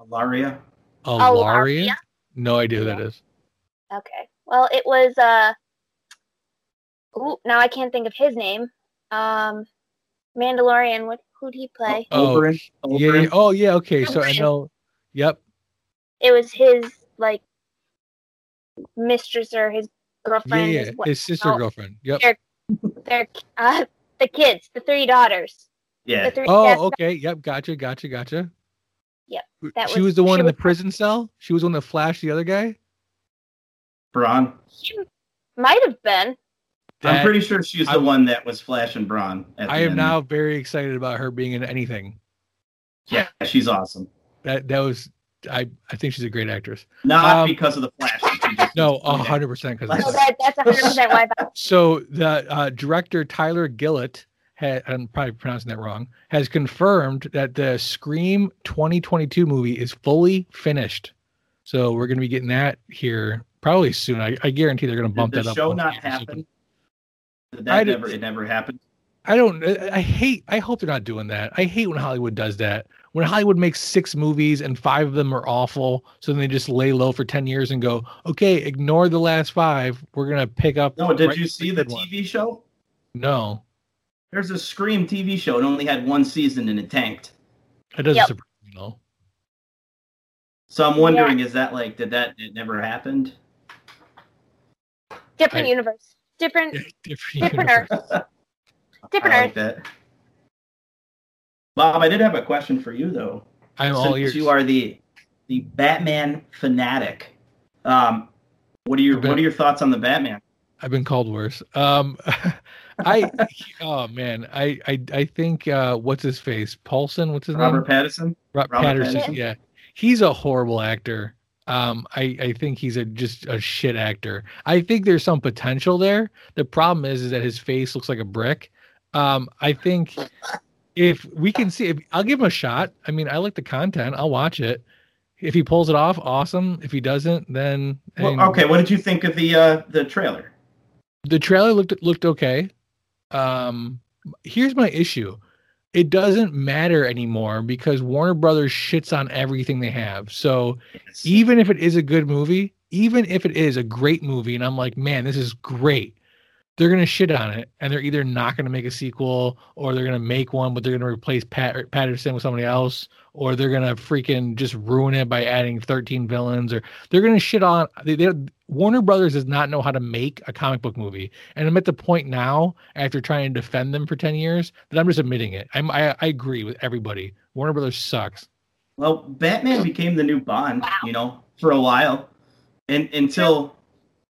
Ellaria. Ellaria? Ellaria? No idea who that is. Okay. Well, it was uh. Ooh, now I can't think of his name. Um, Mandalorian. What? Who'd he play? Oh, Oberyn. Yeah, yeah. Oh, yeah. Okay. So I know. Yep. It was his like mistress or his girlfriend. yeah. his what- His sister oh. girlfriend. Yep. Their, their uh, the kids, the three daughters. Yeah. The three. Oh, that's- okay. Yep. Gotcha. Gotcha. Gotcha. Yep, that she was- was the one in the was- prison cell. She was the one that flashed the other guy. Bronn. She might have been. I'm pretty sure she's the I'm- one that was flashing Bronn. At the I am end. now very excited about her being in anything. Yeah, she's awesome. That that was. I I think she's a great actress. Not Um, because of the flash. No, hundred percent. Oh, Because that, that's 100 percent why. I- so the uh, director Tyler Gillett I'm probably pronouncing that wrong, has confirmed that the Scream 2022 movie is fully finished. So we're going to be getting that here probably soon. I, I guarantee they're going to bump Did that the up. show not happen? Did I that did- never? It never happened. I don't. I hate. I hope they're not doing that. I hate when Hollywood does that. When Hollywood makes six movies and five of them are awful, so then they just lay low for ten years and go, okay, ignore the last five. We're gonna pick up. No, did right you see the did one." TV show? No, There's a Scream TV show. It only had one season and it tanked. it doesn't Yep. surprise me. No. So I'm wondering, is that like, did that? It never happened. Different I- universe. Different. Different. Different universe. Earth. Different I Earth. that. Bob, I did have a question for you though. I'm all Since ears. you are the the Batman fanatic. Um, what are your been- what are your thoughts on the Batman? I've been called worse. Um, I. oh man, I I I think uh, what's his face? Paulson. What's his Robert name? Pattinson. Ro- Robert Patterson. Pattinson? Yeah, he's a horrible actor. Um, I I think he's a just a shit actor. I think there's some potential there. The problem is, is that his face looks like a brick. Um, I think if we can see, if, I'll give him a shot. I mean, I like the content. I'll watch it. If he pulls it off, awesome. If he doesn't, then Well, okay, what did you think of the uh, the trailer? the trailer looked looked okay. Um, here's my issue: it doesn't matter anymore because Warner Brothers shits on everything they have. So even if it is a good movie, even if it is a great movie, and I'm like, man, this is great, they're gonna shit on it, and they're either not gonna make a sequel, or they're gonna make one, but they're gonna replace Pat Patterson with somebody else, or they're gonna freaking just ruin it by adding 13 villains, or they're gonna shit on. They, they, Warner Brothers does not know how to make a comic book movie, and I'm at the point now, after trying to defend them for 10 years, that I'm just admitting it. I'm I, I agree with everybody. Warner Brothers sucks. Well, Batman became the new Bond, Wow. you know, for a while, and until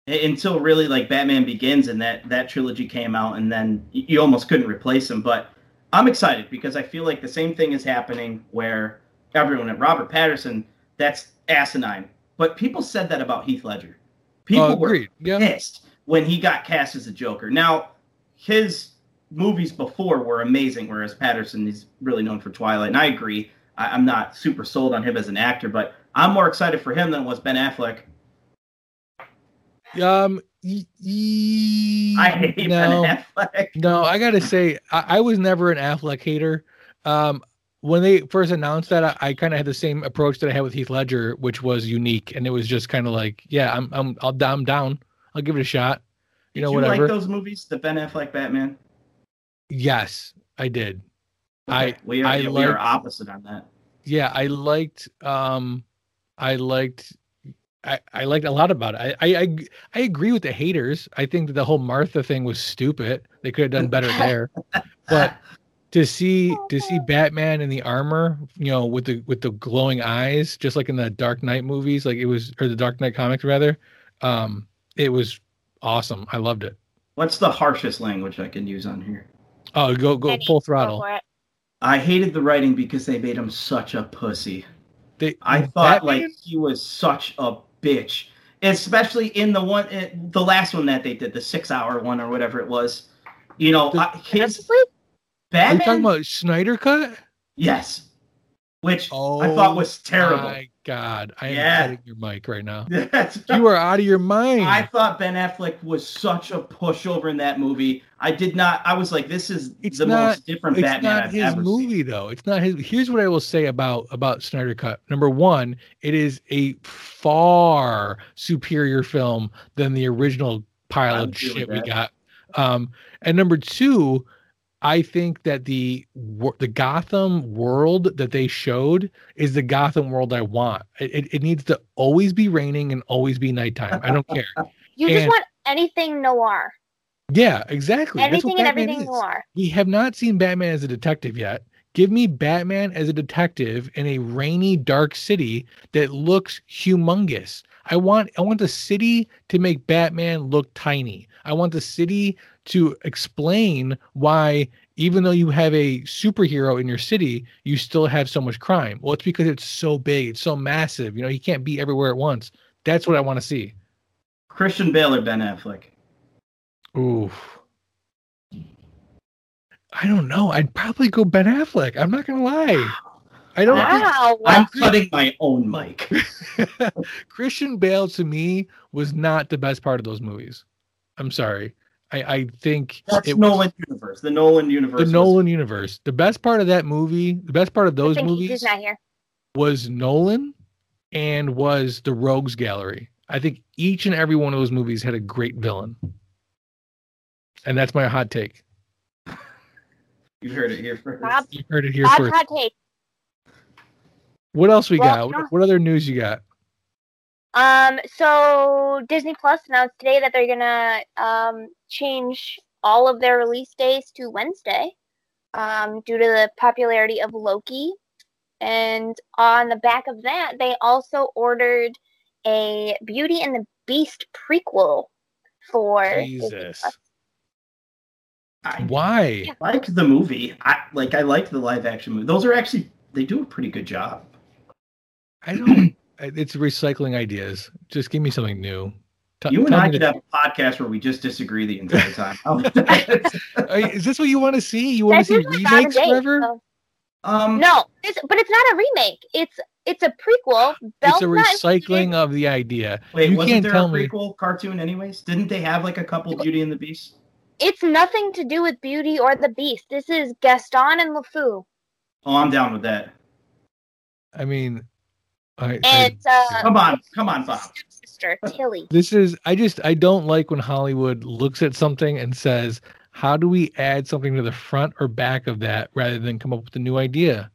until really like Batman Begins and that that trilogy came out, and then you almost couldn't replace him. But I'm excited because I feel like the same thing is happening where everyone at Robert Patterson, that's asinine. But people said that about Heath Ledger. People Oh, were. Yeah. pissed when he got cast as a Joker. Now, his movies before were amazing, whereas Patterson is really known for Twilight. And I agree. I, I'm not super sold on him as an actor, but I'm more excited for him than was Ben Affleck. Um, y- y- I hate no, Ben Affleck. no. I gotta say, I, I was never an Affleck hater. Um, when they first announced that, I, I kind of had the same approach that I had with Heath Ledger, which was unique, and it was just kind of like, yeah, I'm, I'm, I'll, I'm down. I'll give it a shot. You know, you whatever. like those movies, the Ben Affleck Batman? Yes, I did. Okay, I, we are, I we are opposite on that. yeah, I liked, um, I liked, I, I liked a lot about it. I, I, I, I agree with the haters. I think that the whole Martha thing was stupid. They could have done better there. but to see to see Batman in the armor, you know, with the with the glowing eyes, just like in the Dark Knight movies, like it was or the Dark Knight comics rather, um, it was awesome. I loved it. What's the harshest language I can use on here? Oh, go go Any- full throttle. for it. I hated the writing because they made him such a pussy. They, I thought Batman- like he was such a bitch, especially in the one, eh, the last one that they did, the six-hour one or whatever it was. You know, The- I, his Justice League? Are you talking about Snyder cut? yes, which Oh, I thought was terrible. My God, I am Yeah. cutting your mic right now. You are out of your mind. I thought Ben Affleck was such a pushover in that movie. I did not. I was like, this is It's the not- most different it's Batman not I've his ever movie seen. though. It's not his. Here's what I will say about about Snyder Cut. Number one, it is a far superior film than the original pile of shit we got. Um, and number two, I think that the the Gotham world that they showed is the Gotham world I want. It, it, needs to always be raining and always be nighttime. I don't care. You just want anything noir. Yeah, exactly. Anything and everything is. noir. We have not seen Batman as a detective yet. Give me Batman as a detective in a rainy, dark city that looks humongous. I want I want the city to make Batman look tiny. I want the city to explain why even though you have a superhero in your city, you still have so much crime. Well, it's because it's so big, it's so massive. You know, he can't be everywhere at once. That's what I want to see. Christian Bale or Ben Affleck? Oof. I don't know. I'd probably go Ben Affleck. I'm not gonna lie. I don't think Wow. I'm cutting my own mic. Christian Bale to me was not the best part of those movies. I'm sorry. I, I think That's it was universe. The Nolan universe. the was- Nolan universe. The best part of that movie, the best part of those think he's movies not here. was Nolan and was the Rogues Gallery. I think each and every one of those movies had a great villain. And that's my hot take. You heard it here first. Bob, You heard it here Bob's first. hot take. What else we Well, got? no. What, what other news you got? Um, so Disney Plus announced today that they're gonna um change all of their release days to Wednesday, um, due to the popularity of Loki. And on the back of that, they also ordered a Beauty and the Beast prequel for Disney Jesus. Plus. I Why? like the movie. I like. I liked the live action movie. Those are actually they do a pretty good job. I don't. it's recycling ideas. Just give me something new. T- you and I could to- have a podcast where we just disagree the entire time. How about that? Are you- is this what you want to see? You want That's to see usually Bob and remakes Dave, forever? so- um, No, it's, but it's not a remake. It's it's a prequel. It's a recycling of the idea. Wait, you wasn't can't there tell a me. prequel cartoon anyways? Didn't they have like a couple Beauty and the Beast? It's nothing to do with Beauty or the Beast. This is Gaston and LeFou. Oh, I'm down with that. I mean, I, I- And uh, Come on, come on, Bob. sister Tilly. this is. I just. I don't like when Hollywood looks at something and says, "How do we add something to the front or back of that?" rather than come up with a new idea.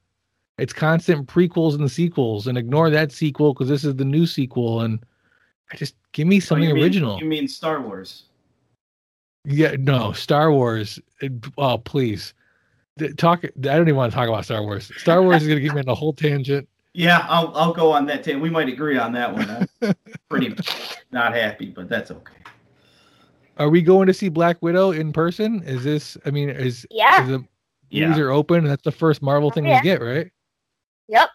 It's constant prequels and sequels, and ignore that sequel because this is the new sequel. And I just give me Oh, something you mean- original. You mean Star Wars? Yeah, no, Star Wars. it- Oh, please. Talk. I don't even want to talk about Star Wars. Star Wars is going to get me on a whole tangent. Yeah, I'll I'll go on that. Too. We might agree on that one. I'm pretty not happy, but that's okay. Are we going to see Black Widow in person? Is this? I mean, is Yeah. is the Yeah. movies are open? That's the first Marvel thing Yeah. we get, right? Yep.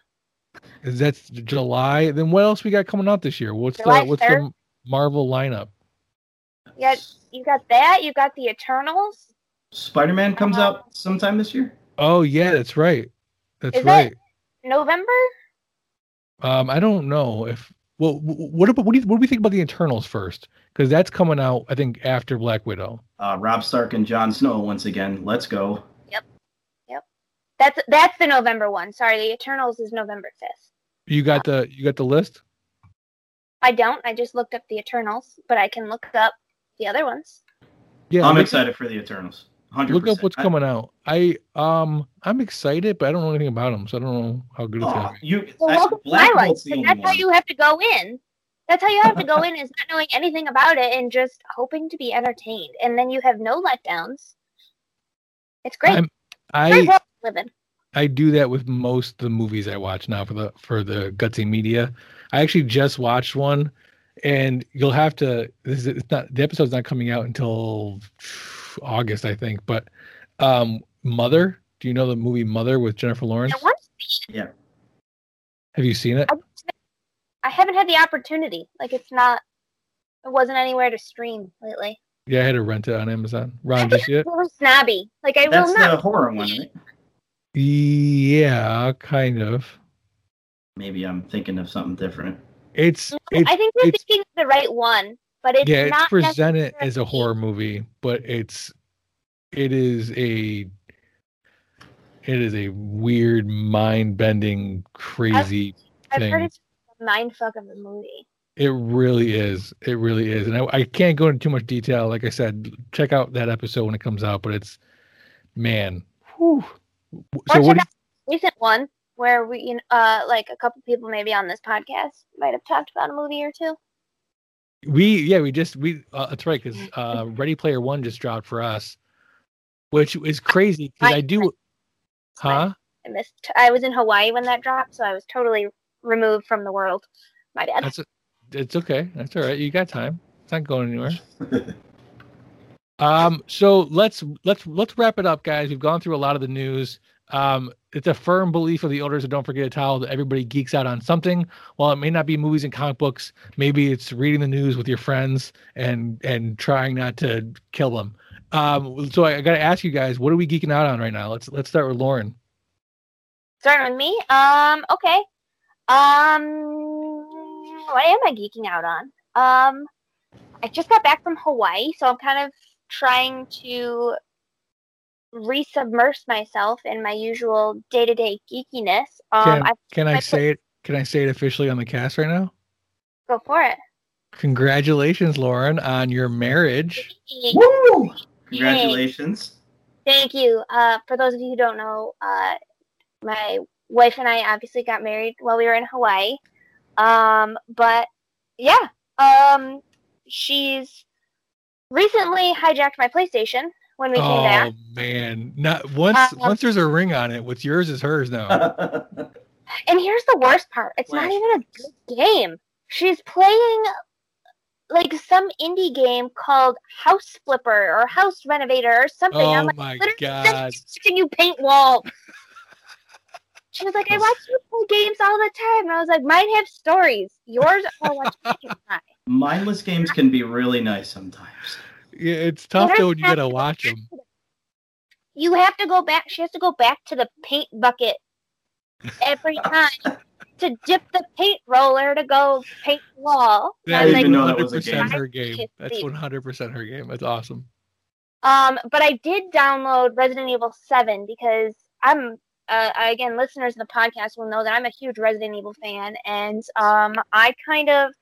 Is that's July? Then what else we got coming out this year? What's July the what's 3rd. the Marvel lineup? Yeah, you got that. You got the Eternals. Spider-Man comes Uh, out sometime this year. Oh yeah, that's right. That's Is that- right. November. Um, I don't know if well, what about what do you what do we think about the Eternals first? Because that's coming out, I think, after Black Widow. Uh, Rob Stark and Jon Snow once again. Let's go. Yep, yep. That's that's the November one. Sorry, the Eternals is November fifth. You got the you got the list. I don't. I just looked up the Eternals, but I can look up the other ones. Yeah, I'm excited for the Eternals. 100%. look up what's I- coming out. I um I'm excited, but I don't know anything about them, so I don't know how good it's Oh, gonna be. you, Well, I- welcome Black my life. Bolt's only That's how you have to go in. That's how you have to go in is not knowing anything about it and just hoping to be entertained, and then you have no letdowns. It's great. I'm- I world to live in. I do that with most of the movies I watch now for the for the gutsy media. I actually just watched one, and you'll have to. This is it's not the episode's not coming out until August, I think. But um, Mother. Do you know the movie Mother with Jennifer Lawrence? I want Have you seen it? I, I haven't had the opportunity. Like it's not. It wasn't anywhere to stream lately. Yeah, I had to rent it on Amazon. Ron, did you see it? Really snobby. Like I That's will the not. horror one, right? Yeah, kind of. Maybe I'm thinking of something different. It's it's I think you're it's- thinking of the right one, but it's yeah, it's not presented as a horror movie, but it's it is a it is a weird, mind-bending, crazy I've heard thing. it's a mind fuck of a movie. It really is. It really is. And I, I can't go into too much detail. Like I said, check out that episode when it comes out. But it's, man. Whew. So what? do out recent one where we, you know, uh, like a couple people maybe on this podcast might have talked about a movie or two. You- we yeah we just we uh, that's right because uh, Ready Player One just dropped for us, which is crazy because I do, huh? I missed. I was in Hawaii when that dropped, so I was totally removed from the world. My bad. That's it's okay. That's all right. You got time. It's not going anywhere. Um, so let's let's let's wrap it up, guys. We've gone through a lot of the news. Um, it's a firm belief of the owners of Don't Forget a Towel that everybody geeks out on something. While it may not be movies and comic books, maybe it's reading the news with your friends and and trying not to kill them. Um, so I, I got to ask you guys, what are we geeking out on right now? Let's let's start with Lauren. Starting with me. Um. Okay. Um. What am I geeking out on? Um. I just got back from Hawaii, so I'm kind of trying to resubmerge myself in my usual day-to-day geekiness. Um. Can I can I I say it? Can I say it officially on the cast right now? go for it. Congratulations, Lauren, on your marriage. Woo! Congratulations. Thank you. Uh, for those of you who don't know, uh, my wife and I obviously got married while we were in Hawaii. Um, but yeah, um, she's recently hijacked my PlayStation when we came Oh man! Not once. Um, once there's a ring on it. What's yours is hers now. And here's the worst part: it's not even a good game. She's playing like some indie game called House Flipper or House Renovator or something. oh I'm like, my god! can you paint walls? She was like, I watch you play games all the time. And I was like, mine have stories. Yours are what you try. Mindless games can be really nice sometimes. Yeah, it's tough though when you gotta watch them. You have to go back. She has to go back to the paint bucket every time to dip the paint roller to go paint the wall. And I That was like, even know that was a game. her game. That's one hundred percent her game. That's awesome. Um, but I did download Resident Evil 7 because I'm uh, again listeners of the podcast will know that I'm a huge Resident Evil fan, and um, I kind of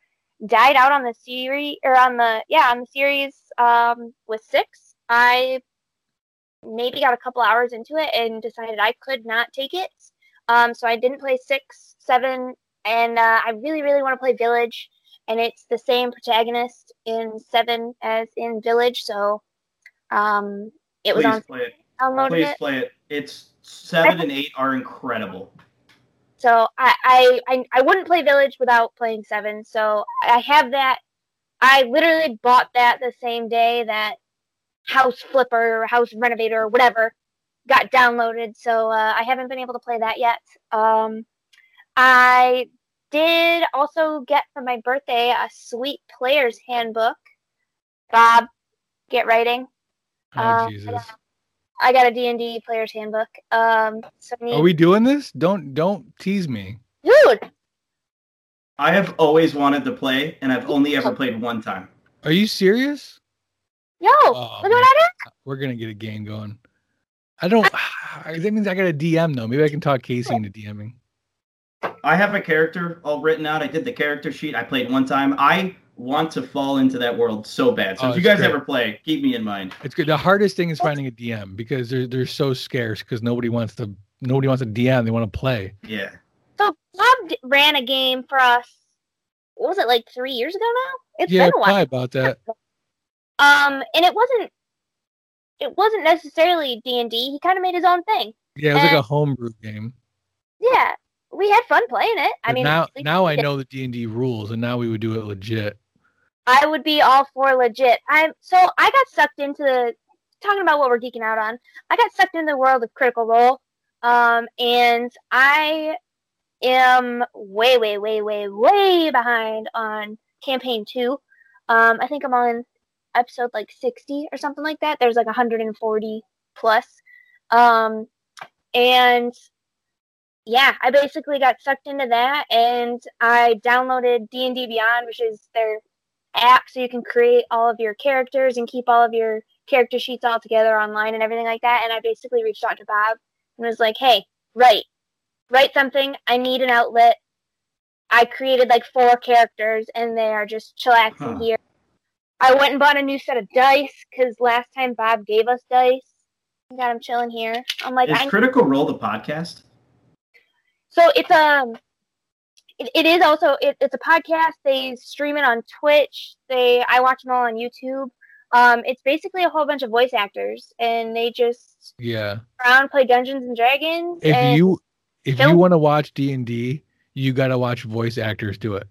died out on the series or on the yeah on the series um, with six. I maybe got a couple hours into it and decided I could not take it. Um, so I didn't play six, seven, and uh, I really really want to play Village, and it's the same protagonist in seven as in Village, so. Um, it was Please on play it. downloaded Please it. play it. It's seven and eight are incredible. So I, I I I wouldn't play Village without playing Seven. So I have that. I literally bought that the same day that House Flipper or House Renovator or whatever got downloaded. So uh, I haven't been able to play that yet. Um, I did also get for my birthday a sweet player's handbook. Bob, get writing. Oh Uh, Jesus! I got a D&D player's handbook. Um, so I Are we doing this? Don't don't tease me. dude, I have always wanted to play, and I've only ever played one time. Are you serious? yo, Oh, look at what I did. We're gonna get a game going. I don't. That means I got a DM though. Maybe I can talk Casey into DMing. I have a character all written out. I did the character sheet. I played one time. I want to fall into that world so bad. So Oh, if you guys great. ever play, keep me in mind. It's good. The hardest thing is finding a DM because they're they're so scarce because nobody wants to nobody wants a DM. They want to play. Yeah. So Bob ran a game for us. What was it like three years ago now? It's yeah, been a while. about that. Um, and it wasn't. It wasn't necessarily D and D. He kind of made his own thing. Yeah, it was like Uh, a homebrew game. Yeah, we had fun playing it. I But mean, now now I know the D and D rules, and now we would do it legit. I would be all for legit. I'm so I got sucked into talking about what we're geeking out on. I got sucked into the world of Critical Role, um, and I am way, way, way, way, way behind on campaign two. Um, I think I'm on episode like 60 or something like that. There's like 140 plus. Um, and yeah, I basically got sucked into that, and I downloaded D and D Beyond, which is their app, so you can create all of your characters and keep all of your character sheets all together online and everything like that. And I basically reached out to Bob and was like, "Hey, write, write something. I need an outlet." I created like four characters, and they are just chillaxing Huh. here. I went and bought a new set of dice because last time Bob gave us dice. Got him chilling here. I'm like, Is I Critical Role the podcast? So it's um, it, it is also it, it's a podcast. They stream it on Twitch. They I watch them all on YouTube. Um, it's basically a whole bunch of voice actors, and they just Yeah. around play Dungeons and Dragons. If and you if Don't- you want to watch D and D, you got to watch voice actors do it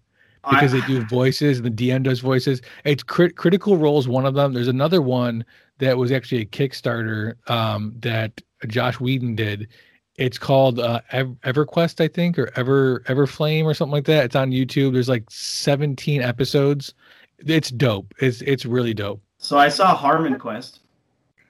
because I- they do voices and the DM does voices. It's crit- Critical Role's one of them. There's another one that was actually a Kickstarter um, that Josh Whedon did. It's called uh, EverQuest, I think, or Ever Everflame or something like that. It's on YouTube. There's like 17 episodes. It's dope. It's it's really dope. So I saw Harmon Quest.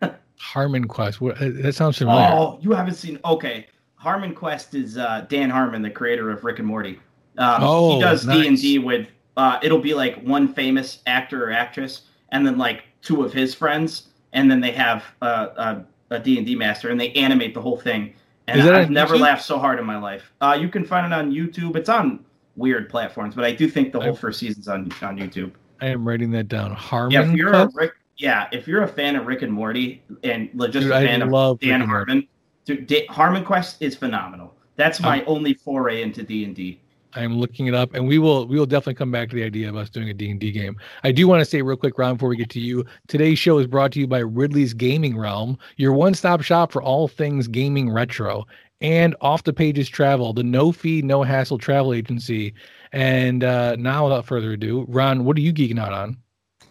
Harmon Quest. What, uh, that sounds familiar. Oh, you haven't seen? Okay, Harmon Quest is uh, Dan Harmon, the creator of Rick and Morty. Um, Oh, he does nice. D and D with. Uh, it'll be like one famous actor or actress, and then like two of his friends, and then they have uh, a, a D and D master, and they animate the whole thing. And I've never YouTube? laughed so hard in my life. Uh, you can find it on YouTube. It's on weird platforms, but I do think the whole first season's on on YouTube. I am writing that down. Harmon Yeah, if you're a Rick, yeah, if you're a fan of Rick and Morty and just Dude, a I fan of love Dan Rick. Harmon, dude, Harmon Quest is phenomenal. That's my only foray into D and D. I'm looking it up, and we will we will definitely come back to the idea of us doing a D&D game. I do want to say real quick, Ron, before we get to you, today's show is brought to you by Ridley's Gaming Realm, your one-stop shop for all things gaming retro, and Off the Pages Travel, the no-fee, no-hassle travel agency. And uh, now, without further ado, Ron, what are you geeking out on?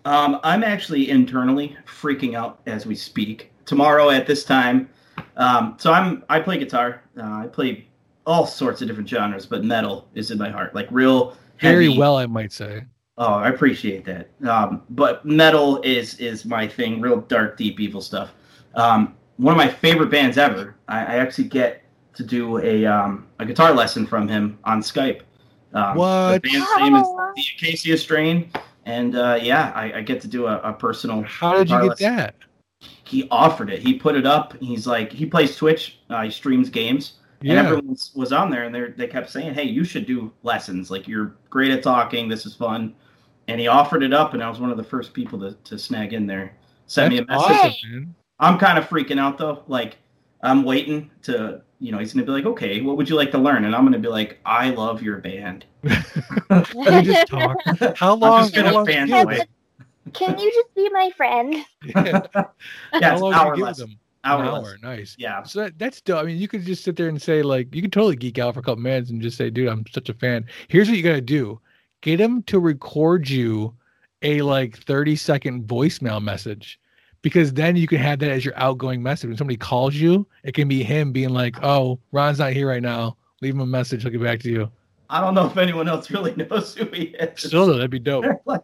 Um, I'm actually internally freaking out as we speak. Tomorrow at this time, um, so I'm I play guitar. Uh, I play all sorts of different genres, but metal is in my heart. Like real Very heavy- well, I might say. Oh, I appreciate that. Um, but metal is is my thing. Real dark, deep, evil stuff. Um, one of my favorite bands ever. I, I actually get to do a um, a guitar lesson from him on Skype. Um, What? The band's name is the Acacia Strain, and uh, yeah, I, I get to do a, a personal. How did you get lesson. that? He offered it. He put it up. He's like, he plays Twitch. Uh, he streams games. And everyone was, was on there, and they they kept saying, "Hey, you should do lessons. Like you're great at talking. This is fun." And he offered it up, and I was one of the first people to, to snag in there. Sent me a message. awesome. I'm kind of freaking out though. Like I'm waiting to, you know, he's gonna be like, "Okay, what would you like to learn?" And I'm gonna be like, "I love your band." Let me just talk. How long? just gonna how long fan do you boy. Can you just be my friend? them? Yeah, How it's long hour do you give lesson. them? Hour An hour. Nice. Yeah. So that, that's dope. I mean, you could just sit there and say, like, you could totally geek out for a couple minutes and just say, dude, I'm such a fan. Here's what you got to do get him to record you a like 30 second voicemail message because then you can have that as your outgoing message. When somebody calls you, it can be him being like, oh, Ron's not here right now. Leave him a message. He'll get back to you. I don't know if anyone else really knows who he is. Still, though, that'd be dope. Like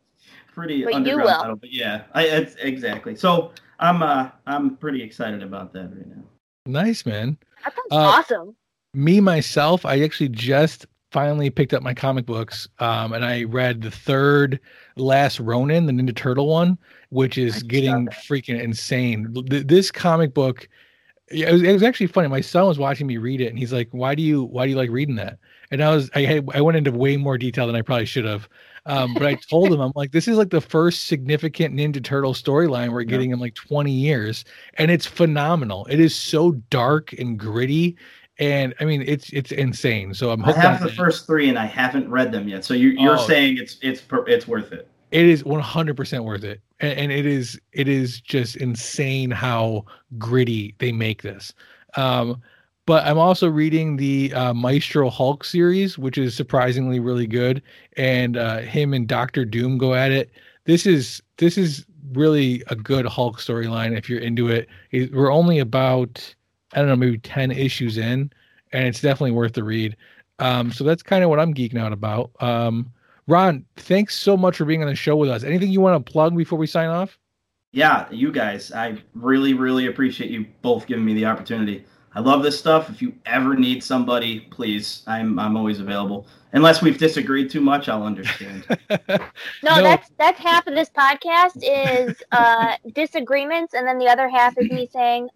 pretty But you underground will. metal, but yeah, I it's, exactly. So I'm uh I'm pretty excited about that right now. Nice, man. That sounds Uh, awesome. me myself i actually just finally picked up my comic books um, and i read the third last ronin the ninja turtle one which is just getting freaking insane Th- this comic book yeah, it was, it was actually funny my son was watching me read it and he's like why do you why do you like reading that and i was i had i went into way more detail than i probably should have um, but i told him i'm like this is like the first significant ninja turtle storyline we're Yeah. getting in like 20 years and it's phenomenal it is so dark and gritty and I mean it's it's insane. So I'm I have the that. first three and I haven't read them yet. So you, you're Oh. saying it's it's it's worth it. It is 100% worth it, and, and it is it is just insane how gritty they make this. Um, but I'm also reading the uh, Maestro Hulk series, which is surprisingly really good, and uh, him and Doctor Doom go at it. This is this is really a good Hulk storyline if you're into it. It- We're only about I don't know maybe 10 issues in, and it's definitely worth the read. Um, so that's kind of what I'm geeking out about. Um, Ron, thanks so much for being on the show with us. Anything you want to plug before we sign off? Yeah, you guys. I really, really appreciate you both giving me the opportunity. I love this stuff. If you ever need somebody, please, I'm I'm always available. Unless we've disagreed too much, I'll understand. no, no, that's that's half of this podcast is uh, disagreements, and then the other half is me saying,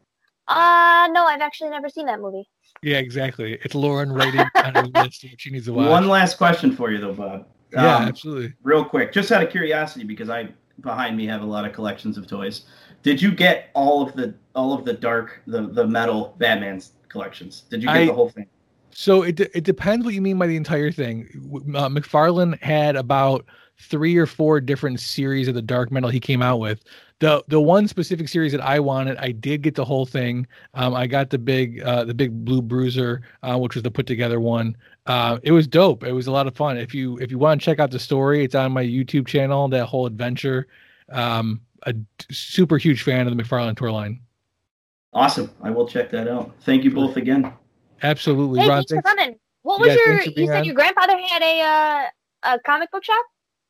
"Uh, no, I've actually never seen that movie." Yeah, exactly. It's Lauren writing on her list what she needs to watch. One last question for you, though, Bob. Yeah, um, absolutely. Real quick, just out of curiosity, because I behind me have a lot of collections of toys. Did you get all of the all of the dark the the metal Batman's collections? Did you get I, the whole thing? So it it depends what you mean by the entire thing. Uh, McFarlane had about three or four different series of the dark metal he came out with. The the one specific series that I wanted, I did get the whole thing. Um, I got the big uh, the big blue bruiser, uh, which was the put together one. Uh, it was dope. It was a lot of fun. If you if you want to check out the story, it's on my YouTube channel. That whole adventure. Um, a super huge fan of the McFarlane tour line. Awesome. I will check that out. Thank you both again. Absolutely, hey, Ron. Thanks, thanks for coming. What was yeah, your? You said on. your grandfather had a uh, a comic book shop.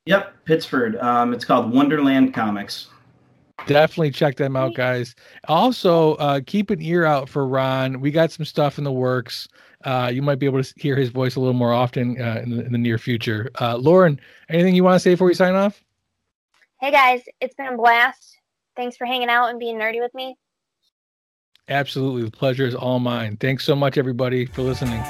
Yep, Pittsford. Um, it's called Wonderland Comics. Definitely check them out, guys. Also, uh, keep an ear out for Ron. We got some stuff in the works. Uh, you might be able to hear his voice a little more often uh, in, the, in, the, near future. Uh, Lauren, anything you want to say before we sign off? Hey guys, it's been a blast. Thanks for hanging out and being nerdy with me. Absolutely. The pleasure is all mine. Thanks so much, everybody, for listening.